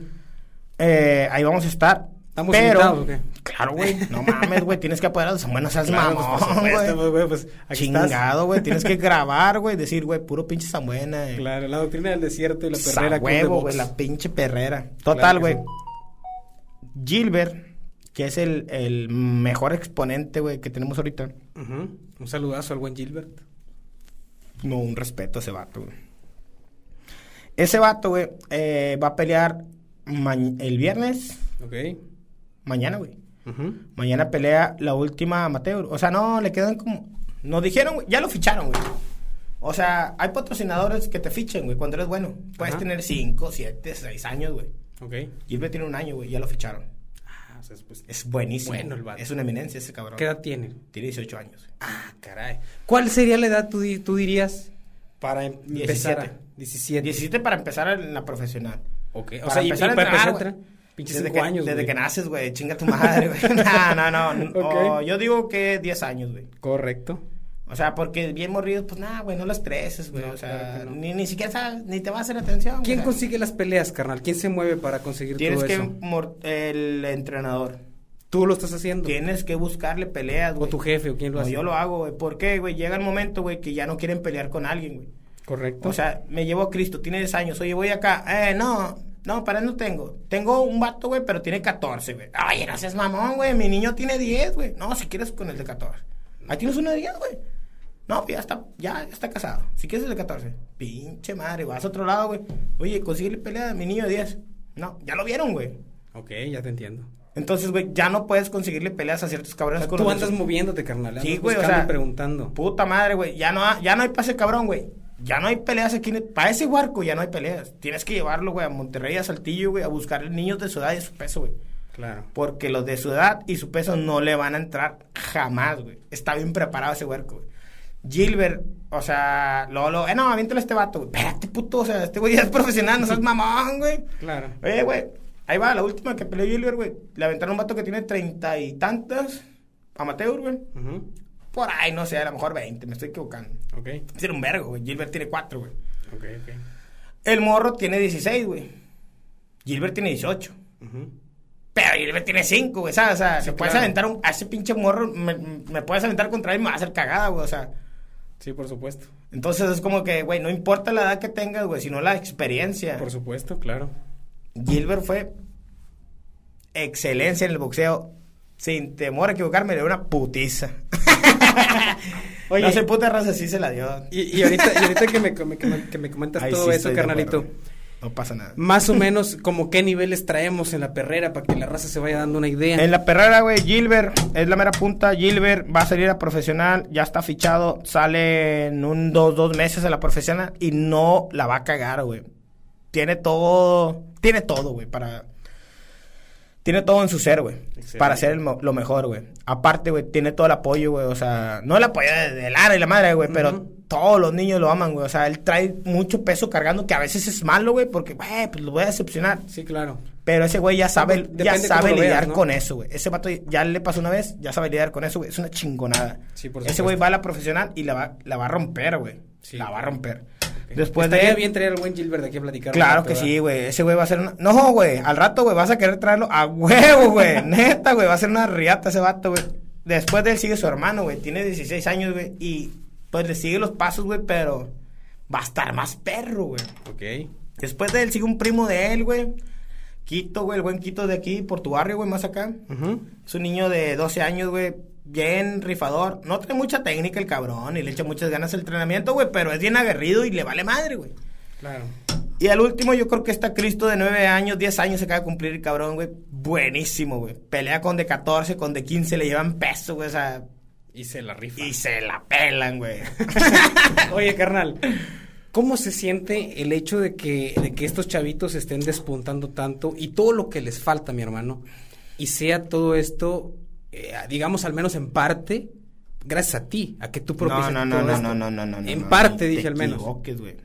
Eh, ahí vamos a estar. ¿Estamos pero, invitados o qué? Claro, güey, no mames, güey, tienes que apoyar a los buenos, seas Claro, mamón, güey. pues, güey, pues. Chingado, güey, tienes que grabar, güey, decir, güey, puro pinche San Buena. eh. Claro, la doctrina del desierto y la perrera de huevo, güey, la pinche perrera. Total, güey. Gilbert, que es el, el mejor exponente, güey, que tenemos ahorita. Ujú. Un saludazo al buen Gilbert. No, un respeto a ese vato, güey. Ese vato, güey, eh, va a pelear el viernes, Ok. mañana, güey. Mañana pelea la última amateur. O sea, no, le quedan como... Nos dijeron, güey, ya lo ficharon, güey. O sea, hay patrocinadores que te fichen, güey, cuando eres bueno. Puedes Ajá. tener 5, 7, 6 años, güey. Ok. Gilbert tiene un año, güey, ya lo ficharon. O sea, pues, Es buenísimo. Bueno el vato. Es una eminencia ese cabrón. ¿Qué edad tiene? Tiene 18 años. Ah, caray. ¿Cuál sería la edad, tú, tú dirías, para em- empezar? 17. a- 17. 17 para empezar en la profesional. Ok. O Para sea, y, y empezar a empezar entrenar, entrar, pinches Desde, 5 que, años, desde güey. que naces, güey. Chinga tu madre, güey. [LAUGHS] no, no, no. Ok. O yo digo que 10 años, güey. Correcto. O sea, porque bien morridos, pues nada, güey, no las estreses, güey. No, o sea, claro que no. ni, ni siquiera sabes, ni te va a hacer atención. ¿Quién o sea, consigue las peleas, carnal? ¿Quién se mueve para conseguir Tienes todo que. eso? mor- el entrenador. ¿Tú lo estás haciendo? Tienes que buscarle peleas, ¿O güey. tu jefe o quién lo No, hace? yo lo hago, güey. ¿Por qué, güey? Llega el momento, güey, que ya no quieren pelear con alguien, güey. Correcto. O sea, me llevo a Cristo, tiene 10 años. Oye, voy acá. Eh, no, no, para no tengo. Tengo un vato, güey, pero tiene 14, güey. Oye, no seas mamón, güey. Mi niño tiene 10, güey. No, si quieres con el de 14. Ahí tienes uno de 10, güey. No, pues ya está, ya, ya está casado. Si quieres el de 14. Pinche madre, vas a otro lado, güey. Oye, consíguele pelea a mi niño de 10. No, ya lo vieron, güey. ok, ya te entiendo. Entonces, güey, ya no puedes conseguirle peleas a ciertos O cabrones sea, con tú de andas moviéndote, carnal. Sí, güey, o sea, preguntando. Puta madre, güey. Ya no, ha- ya no hay pase cabrón, güey. Ya no hay peleas aquí. Para ese huarco ya no hay peleas. Tienes que llevarlo, güey, a Monterrey, a Saltillo, güey, a buscar niños de su edad y su peso, güey. Claro. Porque los de su edad y su peso no le van a entrar jamás, güey. Está bien preparado ese huerco, güey. Gilbert, o sea, lo, lo, eh, no, aviéntale a este vato, güey. Espérate, puto, o sea, este güey ya es profesional, no seas [LAUGHS] mamón, güey. Claro. Oye, güey, ahí va, la última que peleó Gilbert, güey. Le aventaron un vato que tiene treinta y tantas, amateur, güey. Ujú. Por ahí, no sé, a lo mejor 20, me estoy equivocando. Ok, Tiene un vergo, güey. Gilbert tiene 4, güey. ok, ok. El morro tiene 16, güey. Gilbert tiene 18. Ujú. Pero Gilbert tiene 5, güey, ¿sabes? O sea, Sí, se puedes claro. aventar un, a ese pinche morro, me, me puedes aventar contra él y me va a hacer cagada, güey, o sea. Sí, por supuesto. Entonces es como que, güey, no importa la edad que tengas, güey, sino la experiencia. Por supuesto, claro. Gilbert fue excelencia en el boxeo. Sin temor a equivocarme, le dio una putiza. [LAUGHS] Oye. no se puta raza, sí se la dio. Y, y ahorita, y ahorita que, me, que me- que me- que me comentas todo sí eso, carnalito. No pasa nada. más o menos como qué niveles traemos en la perrera para que la raza se vaya dando una idea. En la perrera, güey, Gilbert es la mera punta. Gilbert va a salir a profesional, ya está fichado, sale en un dos, dos meses a la profesional y no la va a cagar, güey. Tiene todo, tiene todo, güey, para... Tiene todo en su ser, güey. Para mo- lo mejor, güey. Aparte, güey, tiene todo el apoyo, güey. O sea, no el apoyo de, de Lara y la madre, güey, pero todos los niños lo aman, güey. O sea, él trae mucho peso cargando, que a veces es malo, güey, porque, güey, pues lo voy a decepcionar. Sí, claro. Pero ese güey ya sabe, Depende ya sabe lidiar veas, ¿no? con eso, güey. Ese vato ya le pasó una vez, ya sabe lidiar con eso, güey. Es una chingonada. Sí, por ese güey va a la profesional y la va, la va a romper, güey. Sí, la va a romper. Después Estaría de bien traer al buen Gilbert de aquí a platicar. Claro que sí, güey. Ese güey va a ser una... No, güey. Al rato, güey, vas a querer traerlo a huevo, güey. [LAUGHS] Neta, güey. Va a ser una riata ese vato, güey. Después de él sigue su hermano, güey. Tiene 16 años, güey. Y pues le sigue los pasos, güey, pero va a estar más perro, güey. Ok. Después de él sigue un primo de él, güey. Quito, güey, el buen Quito de aquí, por tu barrio, güey, más acá. Es un niño de 12 años, güey. Bien rifador. No trae mucha técnica el cabrón y le echa muchas ganas al entrenamiento, güey. Pero es bien aguerrido y le vale madre, güey. Claro. Y al último, yo creo que está Cristo de 9 años, 10 años se acaba de cumplir el cabrón, güey. Buenísimo, güey. Pelea con de 14, con de 15, le llevan peso, güey. O sea, Y se la rifa. y se la pelan, güey. [LAUGHS] Oye, carnal, ¿cómo se siente el hecho de que, de que estos chavitos estén despuntando tanto y todo lo que les falta, mi hermano? Y sea todo esto, eh, digamos, al menos en parte, gracias a ti, a que tú No, propiciaste no, no, todo no, esto. no, no, no, no. En no, parte, dije al menos. güey.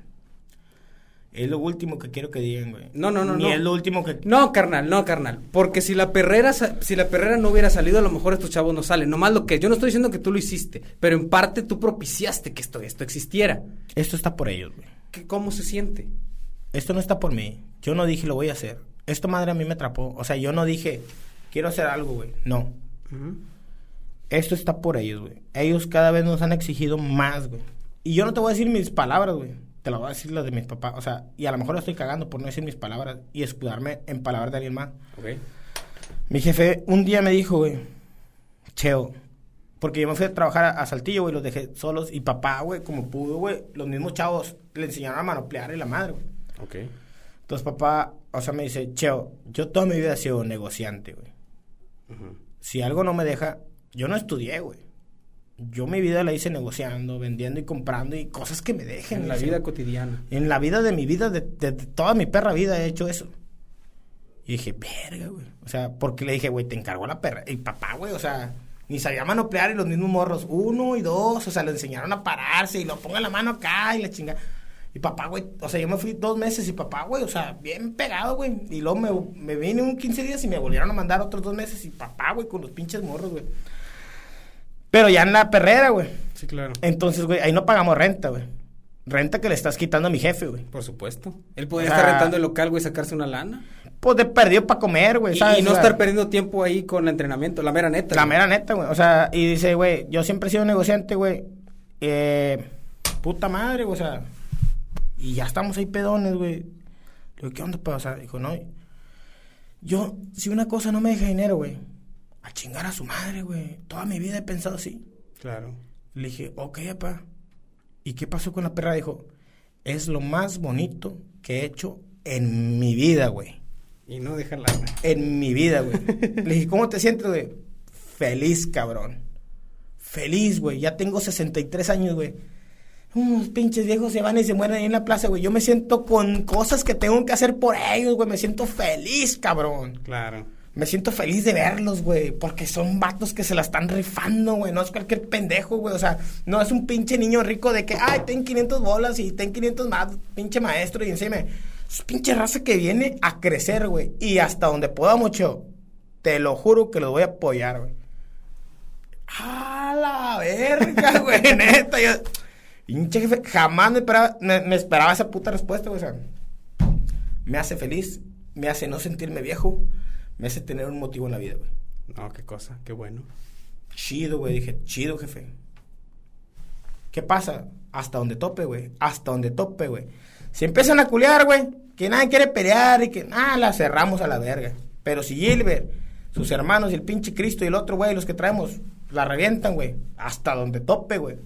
Es lo último que quiero que digan, güey. No, no, no, Ni no. es lo último que... No, carnal, no, carnal. Porque si la perrera, si la perrera no hubiera salido, a lo mejor estos chavos no salen. Nomás lo que yo no estoy diciendo que tú lo hiciste, pero en parte tú propiciaste que esto, esto existiera. Esto está por ellos, güey. ¿Qué- ¿Cómo se siente? Esto no está por mí. Yo no dije lo voy a hacer. Esto madre a mí me atrapó. O sea, yo no dije quiero hacer algo, güey. No. Esto está por ellos, güey. Ellos cada vez nos han exigido más, güey. Y yo no te voy a decir mis palabras, güey. Te las voy a decir las de mis papás. O sea, y a lo mejor estoy cagando por no decir mis palabras y escudarme en palabras de alguien más. Ok. Mi jefe un día me dijo, güey, Cheo, porque yo me fui a trabajar a, a Saltillo, güey, los dejé solos. Y papá, güey, como pudo, güey, los mismos chavos le enseñaron a manoplear y la madre, güey. Ok. Entonces papá, o sea, me dice, Cheo, yo toda mi vida he sido negociante, güey. Si algo no me deja, yo no estudié, güey. Yo mi vida la hice negociando, vendiendo y comprando y cosas que me dejen. En la vida cotidiana. En la vida de mi vida, de, de- de toda mi perra vida he hecho eso. Y dije, verga, güey. O sea, porque le dije, güey, te encargó la perra. Y papá, güey, o sea, ni sabía manoplear y los mismos morros, uno y dos, o sea, le enseñaron a pararse y lo ponga la mano acá y la chinga. Y papá, güey, o sea, yo me fui dos meses y papá, güey, o sea, bien pegado, güey. Y luego me, me vine un 15 días y me volvieron a mandar otros dos meses y papá, güey, con los pinches morros, güey. Pero ya en la perrera, güey. Sí, claro. Entonces, güey, ahí no pagamos renta, güey. Renta que le estás quitando a mi jefe, güey. Por supuesto. Él podría O estar rentando el local, güey, sacarse una lana. Pues de perdido para comer, güey, Y, ¿sabes? y no O sea, estar perdiendo tiempo ahí con el entrenamiento, la mera neta. La güey. mera neta, güey. O sea, y dice, güey, yo siempre he sido negociante, güey. Eh, puta madre, güey, o sea. Y ya estamos ahí pedones, güey. Le digo, ¿qué onda, pa? O sea, dijo, no. Yo, si una cosa no me deja dinero, güey, a chingar a su madre, güey. Toda mi vida he pensado así. Claro. Le dije, ok, papá. ¿Y qué pasó con la perra? Dijo, es lo más bonito que he hecho en mi vida, güey. Y no dejar lana. En mi vida, güey. [LAUGHS] Le dije, ¿cómo te sientes, güey? Feliz, cabrón. Feliz, güey. Ya tengo 63 años, güey. Unos pinches viejos se van y se mueren ahí en la plaza, güey. Yo me siento con cosas que tengo que hacer por ellos, güey. Me siento feliz, cabrón. Claro. Me siento feliz de verlos, güey, porque son vatos que se la están rifando, güey. No es cualquier pendejo, güey. O sea, no es un pinche niño rico de que, ay, ten 500 bolas y ten 500 más, pinche maestro y encima. Es pinche raza que viene a crecer, güey. Y hasta donde pueda mucho, te lo juro que los voy a apoyar, güey. A la verga, [LAUGHS] güey, neta. Yo, pinche jefe, jamás me esperaba, me, me esperaba esa puta respuesta, güey. O sea, me hace feliz, me hace no sentirme viejo, me hace tener un motivo en la vida, güey. No, qué cosa, qué bueno. Chido, güey, dije, chido, jefe. ¿Qué pasa? Hasta donde tope, güey. Hasta donde tope, güey. Si empiezan a culear, güey, que nadie quiere pelear y que, ah, la cerramos a la verga. Pero si Gilbert, sus hermanos y el pinche Cristo y el otro, güey, los que traemos, la revientan, güey. Hasta donde tope, güey.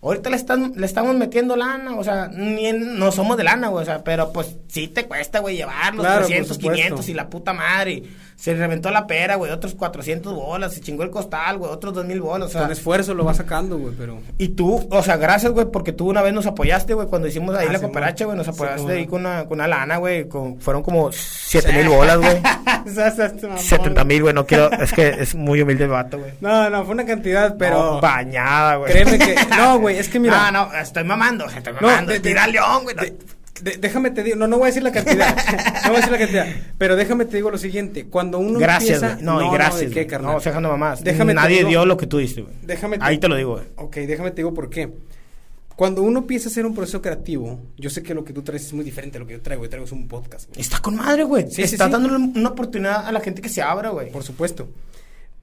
Ahorita le, están, le estamos metiendo lana, o sea, ni en- no somos de lana, güey, o sea, pero pues sí te cuesta, güey, llevar los Claro, por 300, supuesto. 500 y la puta madre. se reventó la pera, güey, otros 400 bolas, se chingó el costal, güey, otros 2000 bolas, o sea. Con esfuerzo lo va sacando, güey, pero... Y tú, o sea, gracias, güey, porque tú una vez nos apoyaste, güey, cuando hicimos ahí Ah, la sí, cooperacha, güey, nos apoyaste ahí con una, con una lana, güey, con, fueron como 7 mil bolas, güey. [LAUGHS] 70 mil, güey, no quiero, es que es muy humilde el vato, güey. No, no, fue una cantidad, pero... Bañada, güey. Créeme que... [LAUGHS] No, güey, es que mira... No, no, estoy mamando, o estoy No, mamando. de- de- Tira al león, güey. no. de- déjame te digo, no, no voy a decir la cantidad, [LAUGHS] no voy a decir la cantidad, pero déjame te digo lo siguiente, cuando uno Gracias, empieza... güey. No, y gracias. ¿de qué, carnal? no, dejando mamás. Déjame Nadie digo- dio lo que tú diste, güey. Déjame Ahí te lo digo, güey. Ok, déjame te digo por qué. Cuando uno empieza a hacer un proceso creativo, yo sé que lo que tú traes es muy diferente a lo que yo traigo. Yo traigo es un podcast, güey. Está con madre, güey. Sí, sí, Estás sí. dándole una oportunidad a la gente que se abra, güey. Por supuesto.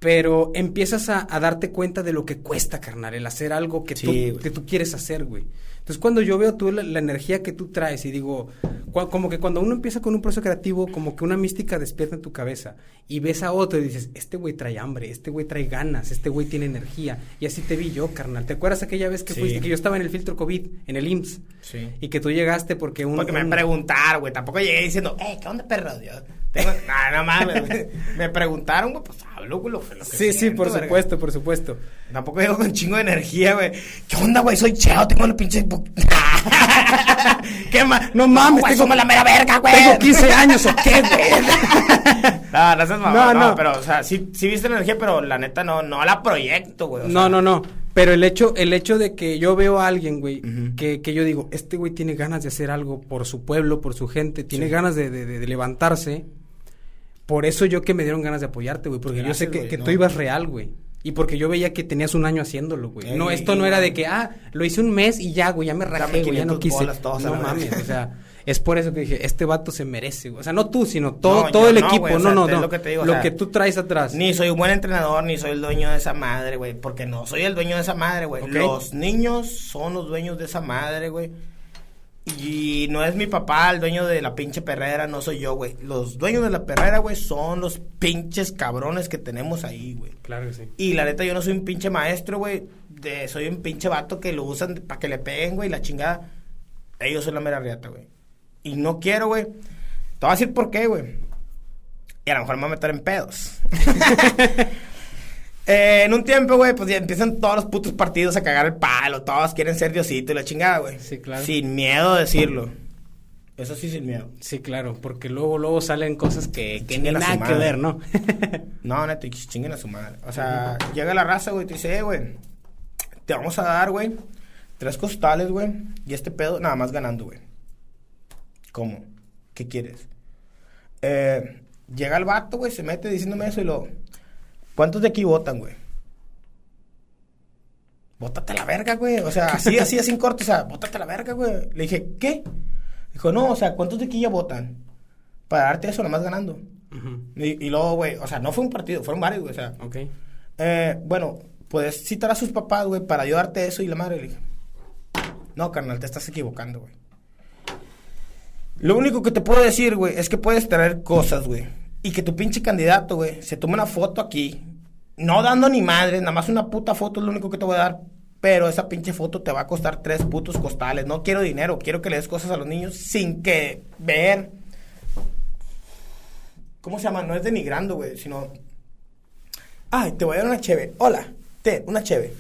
Pero empiezas a, a darte cuenta de lo que cuesta, carnal, el hacer algo que, Sí, tú, que tú quieres hacer, güey. Entonces, cuando yo veo tú la, la energía que tú traes y digo, cua- como que cuando uno empieza con un proceso creativo, como que una mística despierta en tu cabeza y ves a otro y dices, este güey trae hambre, este güey trae ganas, este güey tiene energía. Y así te vi yo, carnal. ¿Te acuerdas aquella vez que Sí. fuiste, que yo estaba en el filtro COVID, en el IMSS? Sí. Y que tú llegaste porque un... Porque me un- preguntaron, güey. Tampoco llegué diciendo, eh, ¿qué onda, perro? Yo tengo... [LAUGHS] no, no mames. güey. [LAUGHS] me preguntaron, güey, pues hablo, güey, lo, lo que Sí, sí, por verga. supuesto, por supuesto. Tampoco llego con chingo de energía, güey. ¿Qué onda, güey? Soy cheo, tengo la pinche... bu- [LAUGHS] ¿Qué más? No mames, güey, tengo- somos la mera verga, güey. Tengo 15 años, ¿o qué, güey? No, no seas No, no, no. pero, o sea, sí, sí viste la energía, pero la neta no, no la proyecto, güey. o No, sea, no, no. Pero el hecho, el hecho de que yo veo a alguien, güey, que, que yo digo, este güey tiene ganas de hacer algo por su pueblo, por su gente, tiene Sí. ganas de- de levantarse. Por eso yo que me dieron ganas de apoyarte, güey, porque yo Gracias, sé que, que no. tú ibas real, güey. Y porque yo veía que tenías un año haciéndolo, güey. Ey, no, esto no era de que, ah, lo hice un mes y ya, güey, ya me rajé, güey, ya no 500 quise. bolas todos no mames, o sea, es por eso que dije, este vato se merece, güey. O sea, no tú, sino todo, No, todo yo el no, equipo. o no, sea, no, no. lo que te digo, o lo sea, que tú traes atrás. Ni soy un buen entrenador, ni soy el dueño de esa madre, güey. Porque no soy el dueño de esa madre, güey. Ok. Los niños son los dueños de esa madre, güey. Y no es mi papá el dueño de la pinche perrera, no soy yo, güey. Los dueños de la perrera, güey, son los pinches cabrones que tenemos ahí, güey. Claro que sí. Y la neta, yo no soy un pinche maestro, güey. De, soy un pinche vato que lo usan para que le peguen, güey, la chingada. Ellos son la mera riata, güey. Y no quiero, güey. Te voy a decir por qué, güey. Y a lo mejor me voy a meter en pedos. [LAUGHS] Eh, en un tiempo, güey, pues ya empiezan todos los putos partidos a cagar el palo. Todos quieren ser Diosito y la chingada, güey. Sí, claro. Sin miedo a decirlo. Eso sí, sin miedo. Sí, claro, porque luego, luego salen cosas que, que ni nada que ver, ¿no? [LAUGHS] No, se chinguen a su madre. O sea, llega la raza, güey, y te dice, eh, güey, te vamos a dar, güey, tres costales, güey, y este pedo nada más ganando, güey. ¿Cómo? ¿Qué quieres? Eh, llega el vato, güey, se mete diciéndome eso y lo... ¿Cuántos de aquí votan, güey? Bótate la verga, güey. O sea, así, así, así en corto, o sea, bótate la verga, güey. Le dije, ¿qué? Dijo, no, o sea, ¿cuántos de aquí ya votan? Para darte eso, nada más ganando. Y luego, güey, o sea, no fue un partido, fueron varios, güey, o sea. Ok. Eh, bueno, puedes citar a sus papás, güey, para ayudarte eso y la madre le dije. No, carnal, te estás equivocando, güey. Lo único que te puedo decir, güey, es que puedes traer cosas, güey. Y que tu pinche candidato, güey, se tome una foto aquí. No dando ni madre, nada más una puta foto es lo único que te voy a dar. Pero esa pinche foto te va a costar tres putos costales. No quiero dinero, quiero que le des cosas a los niños sin que ver. ¿Cómo se llama? No es denigrando, güey, sino. Ay, te voy a dar una cheve. Hola, te, una cheve.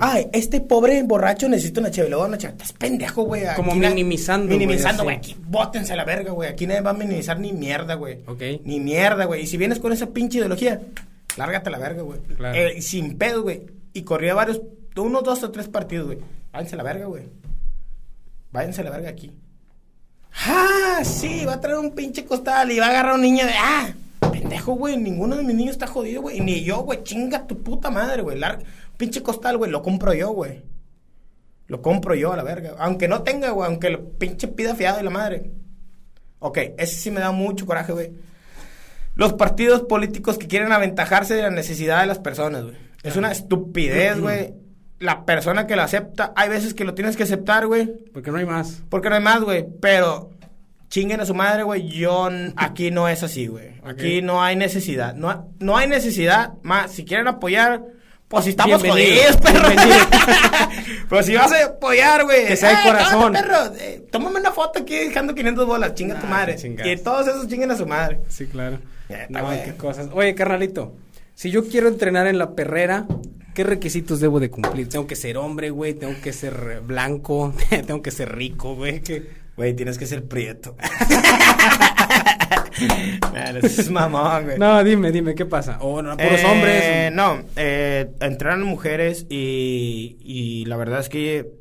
Ay, este pobre borracho necesita una cheve. Le voy a dar una cheve. Estás pendejo, güey. Como minimizando, Minimizando, güey. Aquí bótense a la verga, güey. Aquí nadie va a minimizar ni mierda, güey. Ok. Ni mierda, güey. Y si vienes con esa pinche ideología, lárgate a la verga, güey. Claro. Eh, sin pedo, güey. Y corría varios, unos dos o tres partidos, güey. Váyanse a la verga, güey. Váyanse a la verga aquí. ¡Ah! Sí, va a traer un pinche costal y va a agarrar a un niño de. ¡Ah! Pendejo, güey. Ninguno de mis niños está jodido, güey. Ni yo, güey. Chinga tu puta madre, güey. Pinche costal, güey. Lo compro yo, güey. Lo compro yo a la verga. Aunque no tenga, güey. Aunque lo pinche pida fiado y la madre. Ok, ese sí me da mucho coraje, güey. Los partidos políticos que quieren aventajarse de la necesidad de las personas, güey. Es una estupidez, güey. La persona que lo acepta, hay veces que lo tienes que aceptar, güey. Porque no hay más. Porque no hay más, güey. Pero chinguen a su madre, güey. Yo aquí no es así, güey. Aquí no hay necesidad. No, no hay necesidad. Más, si quieren apoyar, pues si estamos jodidos, perro. Pero [LAUGHS] si vas a apoyar, güey. Que sea de "Eh, corazón". tómate, perro. Eh, tómame una foto aquí dejando 500 bolas. Chinga tu Nah, madre. qué chingados. Y todos esos chinguen a su madre. Sí, claro. Neta, No, qué cosas. Oye, carnalito, si yo quiero entrenar en la perrera, ¿qué requisitos debo de cumplir? Tengo que ser hombre, güey, tengo que ser eh, blanco, [LAUGHS] tengo que ser rico, güey. que- Güey, tienes que ser prieto. [LAUGHS] Man, es mamón, güey. No, dime, dime, ¿qué pasa? O no, puros Eh, hombres. No, eh, entrenan mujeres y, y la verdad es que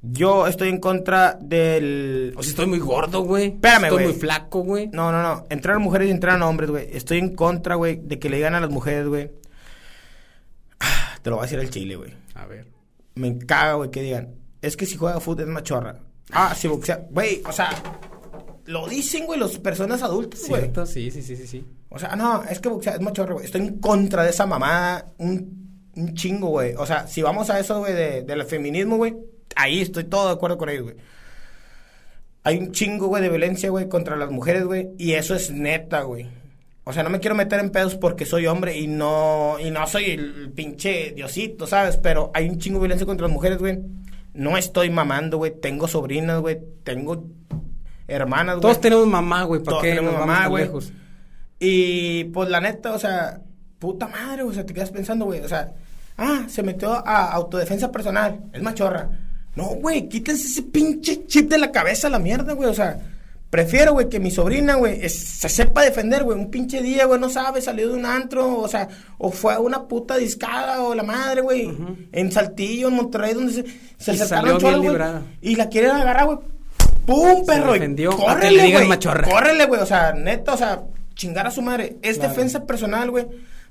yo estoy en contra del... O si estoy muy gordo, güey. Espérame, Estoy güey. muy flaco, güey. No, no, no. Entrenan mujeres y entrenan hombres, güey. Estoy en contra, güey, de que le digan a las mujeres, güey. Ah, Te lo voy a decir el chile, güey. A ver. Me caga, güey, que digan. Es que si juega fútbol es machorra. Ah, si boxea. Güey, o sea, lo dicen, güey, las personas adultas, güey. ¿Cierto? Sí, sí, sí, sí, sí. O sea, no, es que boxea es machorra, güey. Estoy en contra de esa mamada un, un chingo, güey. O sea, si vamos a eso, güey, de, del feminismo, güey, ahí estoy todo de acuerdo con ellos, güey. Hay un chingo, güey, de violencia, güey, contra las mujeres, güey. Y eso es neta, güey. O sea, no me quiero meter en pedos porque soy hombre y no, y no soy el pinche diosito, ¿sabes? Pero hay un chingo de violencia contra las mujeres, güey. No estoy mamando, güey. Tengo sobrinas, güey. Tengo hermanas, güey. Todos tenemos mamá, güey. ¿Para Todos qué tenemos nos mamá, güey. Y pues la neta, o sea, puta madre, o sea, te quedas pensando, güey, o sea, ah, se metió a autodefensa personal, es machorra. No, güey, quítense ese pinche chip de la cabeza a la mierda, güey, o sea, Prefiero, güey, que mi sobrina, güey, se sepa defender, güey. Un pinche día, güey, no sabe, salió de un antro, o sea, o fue a una puta discada, o la madre, güey. En Saltillo, en Monterrey, donde se, se Y acercaron salió bien librada. Y la quieren agarrar, güey. ¡Pum, Se perro! que Córrele, güey. Córrele, güey. O sea, neta, o sea, chingar a su madre. Es Claro. defensa personal, güey.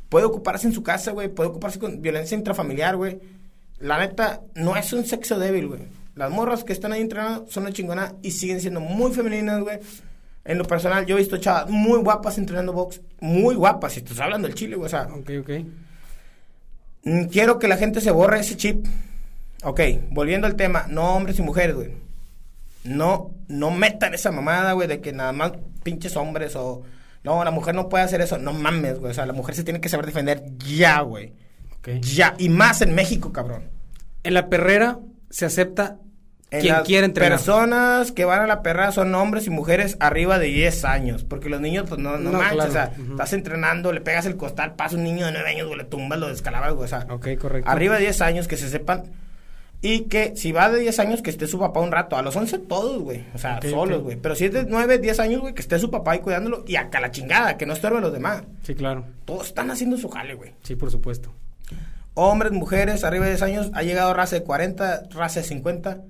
Puede ocuparse en su casa, güey. Puede ocuparse con violencia intrafamiliar, güey. La neta, no es un sexo débil, güey. Las morras que están ahí entrenando son una chingona y siguen siendo muy femeninas, güey. En lo personal, yo he visto chavas muy guapas entrenando box. Muy guapas. Si estás hablando del chile, güey. O sea, Ok, ok. Mm, Quiero que la gente se borre ese chip. Ok, volviendo al tema, no hombres y mujeres, güey. No, no metan esa mamada, güey, de que nada más pinches hombres o... No, la mujer no puede hacer eso. No mames, güey. O sea, la mujer se tiene que saber defender ya, güey. ok. Ya. Y más en México, cabrón. En la perrera se acepta En quien las quiera entrenar. personas que van a la perra son hombres y mujeres arriba de 10 años. Porque los niños, pues no, no, No, manches. claro. O sea, estás entrenando, le pegas el costal, pasa un niño de 9 años, le tumbas, lo descalabras. O sea, Ok, correcto. arriba de 10 años que se sepan. Y que si va de 10 años, que esté su papá un rato. A los 11 todos, güey. O sea, Ok, solos, güey. Pero si es de 9, 10 años, güey, que esté su papá ahí cuidándolo. Y acá la chingada, que no estorbe a los demás. Sí, claro. Todos están haciendo su jale, güey. Sí, por supuesto. Hombres, mujeres, arriba de 10 años. Ha llegado raza de 40, raza de 50.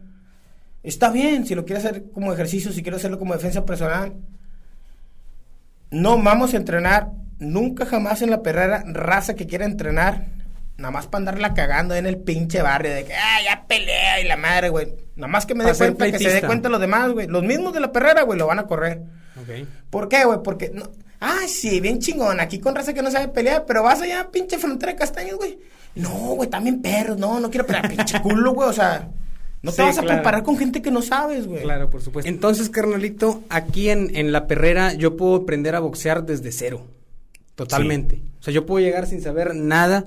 Está bien, si lo quiere hacer como ejercicio, si quiere hacerlo como defensa personal. No vamos a entrenar nunca jamás en la perrera raza que quiera entrenar. Nada más para andarla cagando en el pinche barrio de que, ah, ya pelea y la madre, güey. Nada más que me dé cuenta, que se dé cuenta los demás, güey. Los mismos de la perrera, güey, lo van a correr. Ok. ¿Por qué, güey? Porque, no... ah, sí, bien chingón, aquí con raza que no sabe pelear, pero vas allá, pinche frontera de castaños, güey. No, güey, también perros, no, no quiero pelear, pinche culo, güey, o sea, no te Sí, vas a claro. preparar con gente que no sabes, güey. Claro, por supuesto. Entonces, carnalito, aquí en, en la perrera yo puedo aprender a boxear desde cero. Totalmente. O sea, yo puedo llegar sin saber nada,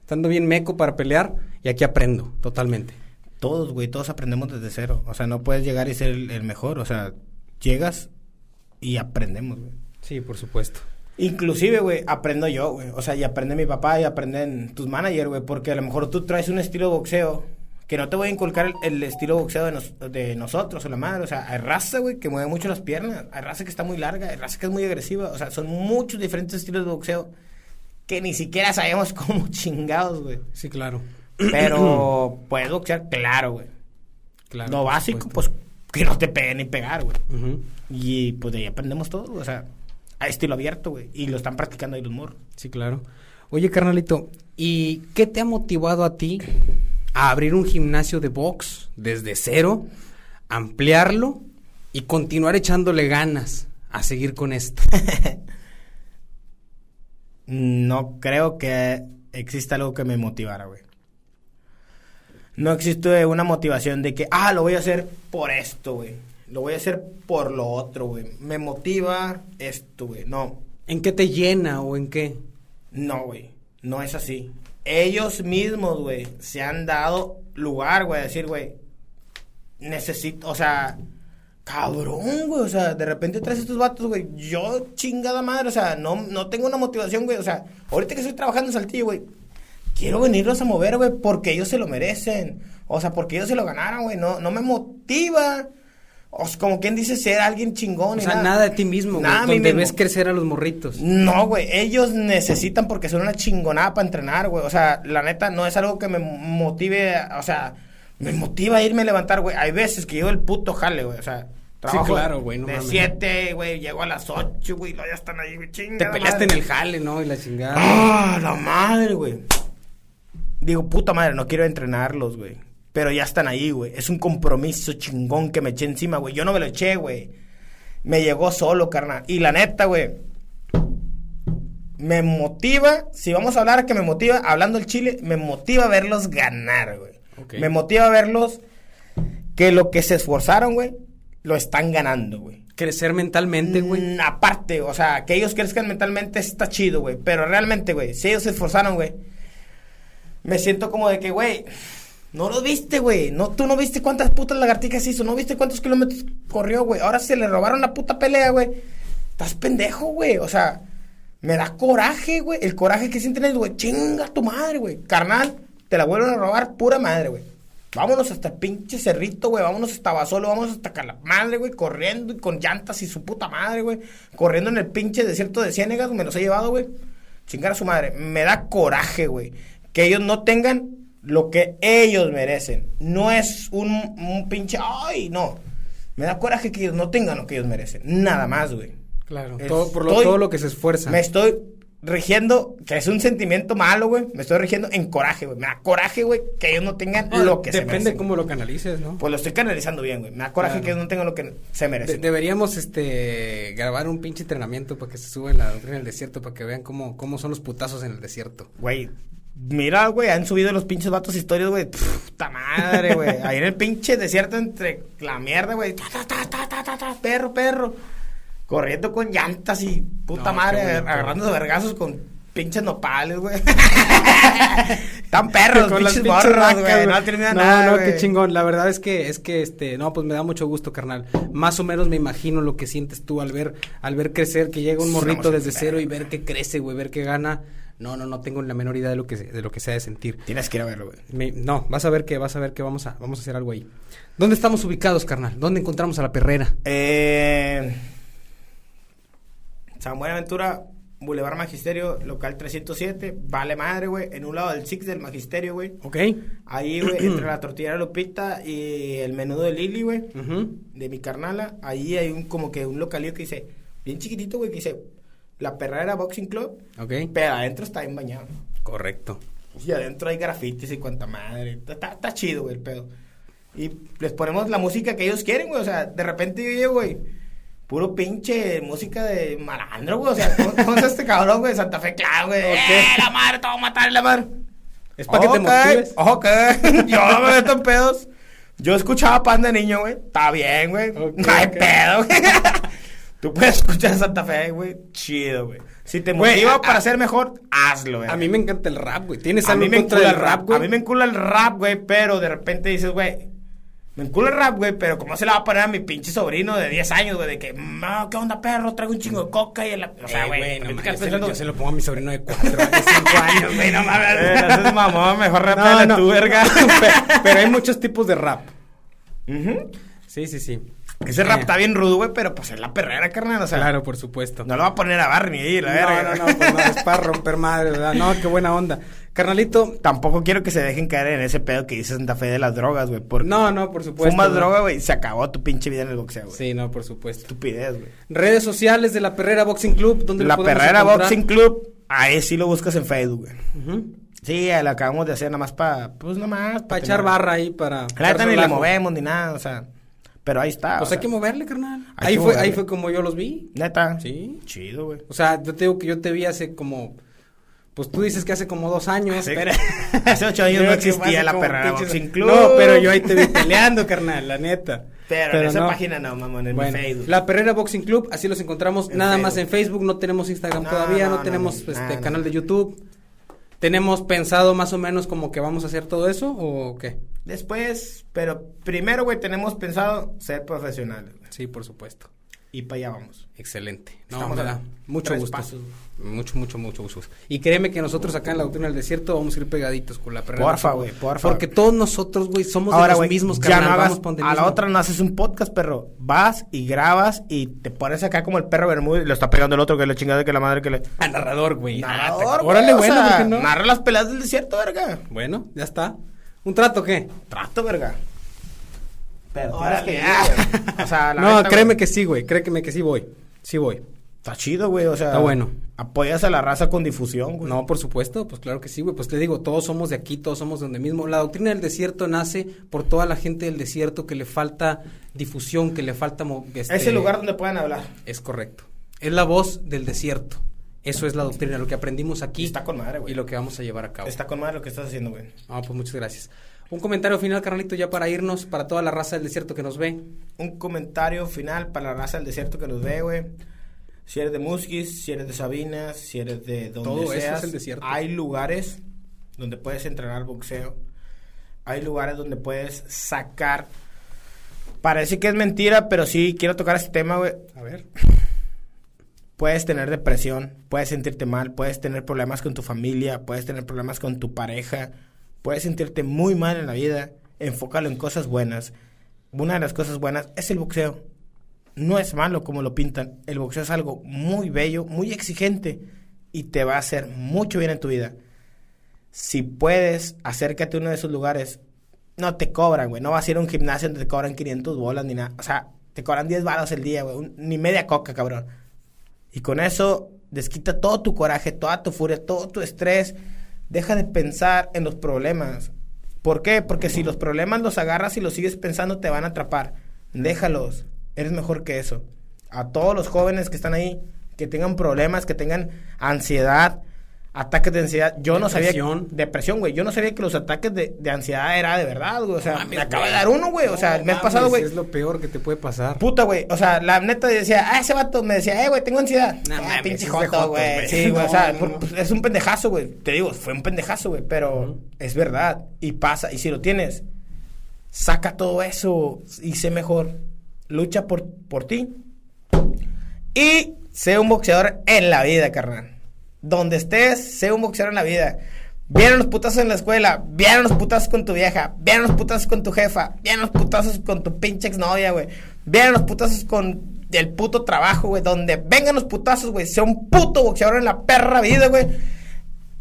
estando bien meco para pelear, y aquí aprendo, totalmente. Todos, güey, todos aprendemos desde cero, o sea, no puedes llegar y ser el, el mejor, o sea, llegas y aprendemos, güey. Sí, por supuesto. Inclusive, güey, aprendo yo, güey. O sea, y aprende mi papá y aprenden tus managers, güey. Porque a lo mejor tú traes un estilo de boxeo que no te voy a inculcar el, el estilo de boxeo de, nos- de nosotros o la madre. O sea, hay raza, güey, que mueve mucho las piernas. Hay raza que está muy larga. Hay raza que es muy agresiva. O sea, son muchos diferentes estilos de boxeo que ni siquiera sabemos [LAUGHS] cómo chingados, güey. Sí, claro. Pero [CLEARS THROAT] puedes boxear, claro, güey. Claro. Lo básico, pues, que no te peguen ni pegar, güey. Y pues de ahí aprendemos todo. O sea, a estilo abierto, güey. Y lo están practicando ahí los morros. Sí, claro. Oye, carnalito, ¿y qué te ha motivado a ti a abrir un gimnasio de box desde cero, ampliarlo y continuar echándole ganas a seguir con esto? [LAUGHS] No creo que exista algo que me motivara, güey. No existe una motivación de que, ah, lo voy a hacer por esto, güey. Lo voy a hacer por lo otro, güey. Me motiva esto, güey. No, ¿En qué te llena o en qué? no, güey. No es así. Ellos mismos, güey, se han dado lugar, güey, a decir, güey, necesito, o sea, cabrón, güey, o sea, de repente traes estos vatos, güey, yo chingada madre, o sea, no, no tengo una motivación, güey, o sea, ahorita que estoy trabajando en Saltillo, güey, quiero venirlos a mover, güey, porque ellos se lo merecen, o sea, porque ellos se lo ganaron, güey, no, no me motiva, o sea, como quien dice ser alguien chingón. O sea, nada de ti mismo, güey, Nada donde ves crecer a los morritos. No, güey, ellos necesitan porque son una chingonada para entrenar, güey. O sea, la neta no es algo que me motive, o sea, me motiva a irme a levantar, güey. Hay veces que llevo el puto jale, güey. O sea, trabajo claro, güey, no de mames. 7, güey, llego a las 8, güey, ya están ahí, güey, Te chingada peleaste en el jale, ¿no? Y la chingada. Ah, la madre, güey. Digo, puta madre, no quiero entrenarlos, güey. Pero ya están ahí, güey. Es un compromiso chingón que me eché encima, güey. Yo no me lo eché, güey. Me llegó solo, carnal. Y la neta, güey. Me motiva, si vamos a hablar que me motiva, hablando el Chile, me motiva verlos ganar, güey. Me motiva verlos que lo que se esforzaron, güey, lo están ganando, güey. Crecer mentalmente, güey. Mm, aparte, o sea, que ellos crezcan mentalmente está chido, güey. Pero realmente, güey, si ellos se esforzaron, güey, me siento como de que, güey, no lo viste, güey. No, tú no viste cuántas putas lagartijas hizo, no viste cuántos kilómetros corrió, güey. Ahora se le robaron la puta pelea, güey. Estás pendejo, güey. O sea, me da coraje, güey. El coraje que sienten es, güey, chinga tu madre, güey. Carnal, te la vuelven a robar pura madre, güey. Vámonos hasta el pinche cerrito, güey. Vámonos hasta Basolo, vámonos hasta Calamadre, güey. Corriendo y con llantas y su puta madre, güey. Corriendo en el pinche desierto de Ciénegas, me los he llevado, güey. Chingar a su madre. Me da coraje, güey. Que ellos no tengan lo que ellos merecen. No es un, un pinche. ¡Ay! No. Me da coraje que ellos no tengan lo que ellos merecen. Nada más, güey. Claro, Estoy- todo, por lo, todo lo que se esfuerza. Me estoy rigiendo, que es un sentimiento malo, güey. Me estoy rigiendo en coraje, güey. Me da coraje, güey, que ellos no tengan Ah, lo que se Depende merecen. cómo lo canalices, ¿no? Pues lo estoy canalizando bien, güey. Me da coraje Claro. que ellos no tengan lo que se De- merecen. deberíamos este grabar un pinche entrenamiento para que se suba en la doctrina del desierto para que vean cómo, cómo son los putazos en el desierto. Güey, mira, güey, han subido los pinches vatos historias, güey. Puta madre, güey. [LAUGHS] Ahí en el pinche desierto entre la mierda, güey. Ta, ta, ta, ta, ta, ta, ta, perro, perro. Corriendo con llantas y puta No, madre, bueno, agarrando vergazos con pinches nopales, güey. [LAUGHS] Tan perros, Con las pinches güey. No termina no, nada, no, güey. qué chingón. La verdad es que, es que, este, no, pues me da mucho gusto, carnal. Más o menos me imagino lo que sientes tú al ver, al ver crecer, que llega un morrito desde de cero y ver que crece, güey, ver que gana. No, no, no tengo la menor idea de lo que, de lo que se ha de sentir. Tienes que ir a verlo, güey. Me- no, vas a ver que, vas a ver que vamos a, vamos a hacer algo ahí. ¿Dónde estamos ubicados, carnal? ¿Dónde encontramos a la perrera? Eh, San Buenaventura, Boulevard Magisterio, local 307. Vale madre, güey. En un lado del Six del Magisterio, güey. ¿Ok? Ahí, güey, entre [CLEARS THROAT] la tortilla de Lupita y el menudo de Lili, güey. De mi carnala. Ahí hay un como que un localito que dice, bien chiquitito, güey, que dice La Perrera Boxing Club. Ok. Pero adentro está bien bañado. Correcto. Y adentro hay grafitis y cuanta madre. Está, chido, güey, el pedo. Y les ponemos la música que ellos quieren, güey. O sea, de repente yo llego, güey. Puro pinche música de malandro, güey. O sea, ¿cómo, cómo es este cabrón, güey? de Santa Fe Clan, güey. Ok. ¡Eh, la madre! ¡Te voy a matar, la madre! Es para que te motives. Ok, [LAUGHS] yo no me meto en pedos. Yo escuchaba pan de niño, güey. Está bien, güey. No hay pedo, güey. [LAUGHS] Tú puedes [LAUGHS] escuchar Santa Fe, güey. Chido, güey. Si te motiva a- para a- ser mejor, hazlo, güey. A mí me encanta el rap, güey. ¿Tienes A algo mí en me contra encula del el rap, güey? A mí me encula el rap, güey, pero de repente dices, güey, me encula el rap, güey, pero ¿cómo se la va a poner a mi pinche sobrino de 10 años, güey? De que, no, ¿qué onda, perro? Traigo un chingo de coca y el... O sea, Eh, güey, no yo se lo- pongo a mi sobrino de 4 años, 5 años, güey, no mames. [LAUGHS] Eh, ese es mamón, mejor No, rapéale no. tú, verga. [LAUGHS] Pe- Pero hay muchos tipos de rap. Sí, sí, sí. Ese rap Eh, está bien rudo, güey, pero pues es la perrera, carnal, o sea... Claro, por supuesto. No lo va a poner a Barney, la no, verga. no, no, pues no, es para romper madre, ¿verdad? No, qué buena onda. Carnalito, Tampoco quiero que se dejen caer en ese pedo que dice Santa Fe de las drogas, güey, no, no, por supuesto. Fumas ¿no? droga, güey, se acabó tu pinche vida en el boxeo, güey. Sí, no, por supuesto. Estupidez, güey. Redes sociales de la Perrera Boxing Club, donde lo La Perrera encontrar? Boxing Club, ahí sí lo buscas en Facebook, güey. Ujú. Sí, la acabamos de hacer nada más para, pues nada más. Para echar barra ahí, para... Echar ni le movemos ni nada, o sea. Pero ahí está. Pues o hay que sea, moverle, carnal. Hay Ahí que fue, moverle. ahí fue como yo los vi. Neta. Sí. Chido, güey. O sea, yo te digo que yo te vi hace como... Pues tú dices que hace como dos años, Hace- pero... [LAUGHS] hace ocho años Yo no existía la pinches- Boxing Club. No, pero yo ahí te vi peleando, carnal, la neta. Pero, en esa no. página no, mamón, en Bueno, Facebook. la Perrera Boxing Club, así los encontramos En nada Facebook. más en Facebook, no tenemos Instagram No, todavía, no, no, no, tenemos no, este canal no. de YouTube. ¿Tenemos pensado más o menos como que vamos a hacer todo eso o qué? Después, pero primero, güey, tenemos pensado ser profesionales. güey. Sí, por supuesto. Y para allá vamos. Excelente. No, Estamos me a da mucho gusto. pasos. Mucho, mucho, mucho gusto. Y créeme que nosotros acá en la Doctrina del Desierto vamos a ir pegaditos con la Perrera. Porfa, güey, porfa. Porque todos nosotros, güey, somos de los güey, mismos, ya carnal. no hagas, vamos a la otra no haces un podcast, perro. Vas y grabas y te pones acá como el perro Bermúdez y lo está pegando el otro que la chingada que la madre que le... [LAUGHS] A narrador, güey. Ah, Narrador, Órale, o bueno, sea, ¿por qué no? Narra las peleas del desierto, verga. Bueno, ya está. ¿Un trato qué? Trato, verga. Pero Órale, que ir. [LAUGHS] O sea, la no, neta, créeme güey, que sí, güey. Créeme que sí voy. Sí voy. Está chido, güey, o sea. Está bueno. Apoyas a la raza con difusión, güey. No, por supuesto, pues claro que sí, güey. Pues te digo, todos somos de aquí, todos somos de donde mismo. La doctrina del desierto nace por toda la gente del desierto que le falta difusión, que le falta... este, Es el lugar donde puedan hablar. Es correcto. Es la voz del desierto. Eso es la doctrina, lo que aprendimos aquí. Y está con madre, güey. Y lo que vamos a llevar a cabo. Está con madre lo que estás haciendo, güey. Ah, pues muchas gracias. Un comentario final, carnalito, ya para irnos, para toda la raza del desierto que nos ve. Un comentario final para la raza del desierto que nos ve, güey. Si eres de Musquis, si eres de Sabinas, si eres de donde Todo eso es seas, el desierto. hay lugares donde puedes entrenar boxeo. Hay lugares donde puedes sacar. Parece que es mentira, pero sí quiero tocar este tema, güey. A ver. [LAUGHS] Puedes tener depresión, puedes sentirte mal, puedes tener problemas con tu familia, puedes tener problemas con tu pareja, puedes sentirte muy mal en la vida enfócalo en cosas buenas. Una de las cosas buenas es el boxeo. No es malo como lo pintan. El boxeo es algo muy bello, muy exigente y te va a hacer mucho bien en tu vida. Si puedes, acércate a uno de esos lugares. No te cobran, güey. No vas a ir a un gimnasio donde te cobran 500 bolas ni nada. O sea, te cobran 10 balas el día, güey. Ni media coca, cabrón. Y con eso desquita todo tu coraje, toda tu furia, todo tu estrés. Deja de pensar en los problemas. ¿Por qué? Porque si los problemas los agarras y los sigues pensando, te van a atrapar. Déjalos. Eres mejor que eso. A todos los jóvenes que están ahí, que tengan problemas, que tengan ansiedad, ataques de ansiedad. Yo no sabía. Depresión, güey. Yo no sabía que los ataques de, de ansiedad era de verdad, güey. O sea, me acaba de dar uno, güey. o sea, el mes pasado, güey. Es lo peor que te puede pasar. Puta, güey. O sea, la neta decía, ah, ese vato me decía, eh, güey, tengo ansiedad. No, ah, pinche joto, güey. Sí, güey. o sea, es un pendejazo, güey. Te digo, fue un pendejazo, güey. Pero es verdad. Y pasa. Y si lo tienes, saca todo eso y sé mejor. Lucha por, por ti. Y sé un boxeador en la vida, carnal donde estés, sé un boxeador en la vida. Vieron los putazos en la escuela, vieron los putazos con tu vieja, vieron los putazos con tu jefa, vieron los putazos con tu pinche exnovia, güey. Vieron los putazos con el puto trabajo, güey. Donde vengan los putazos, güey. Sea un puto boxeador en la perra vida, güey.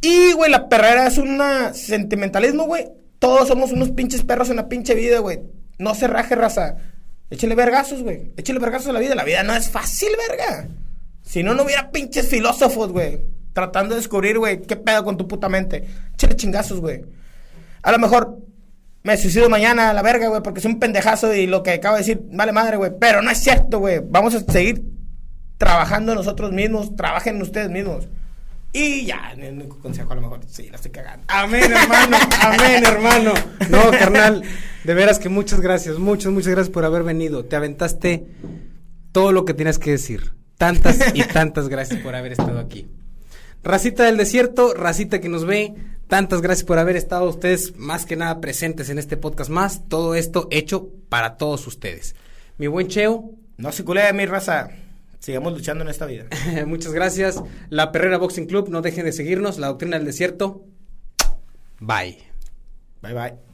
Y, güey, la perrera es un sentimentalismo, güey. Todos somos unos pinches perros en la pinche vida, güey. No se raje, raza. Échale vergazos, güey. Échale vergazos a la vida. La vida no es fácil, verga. Si no, no hubiera pinches filósofos, güey tratando de descubrir, güey, qué pedo con tu puta mente. Chile chingazos, güey. A lo mejor me suicido mañana a la verga, güey, porque soy un pendejazo y lo que acabo de decir, vale madre, güey. Pero no es cierto, güey. Vamos a seguir trabajando nosotros mismos, trabajen ustedes mismos. Y ya, el único consejo a lo mejor, sí, la estoy cagando. Amén, hermano, amén, hermano. No, carnal, de veras que muchas gracias, muchas, muchas gracias por haber venido. Te aventaste todo lo que tienes que decir. Tantas y tantas gracias por haber estado aquí. Racita del desierto, racita que nos ve, tantas gracias por haber estado ustedes más que nada presentes en este podcast más. Todo esto hecho para todos ustedes. Mi buen Cheo. No se culé, mi raza. Sigamos luchando en esta vida. [LAUGHS] Muchas gracias. La Perrera Boxing Club, no dejen de seguirnos. La Doctrina del Desierto. Bye. Bye, bye.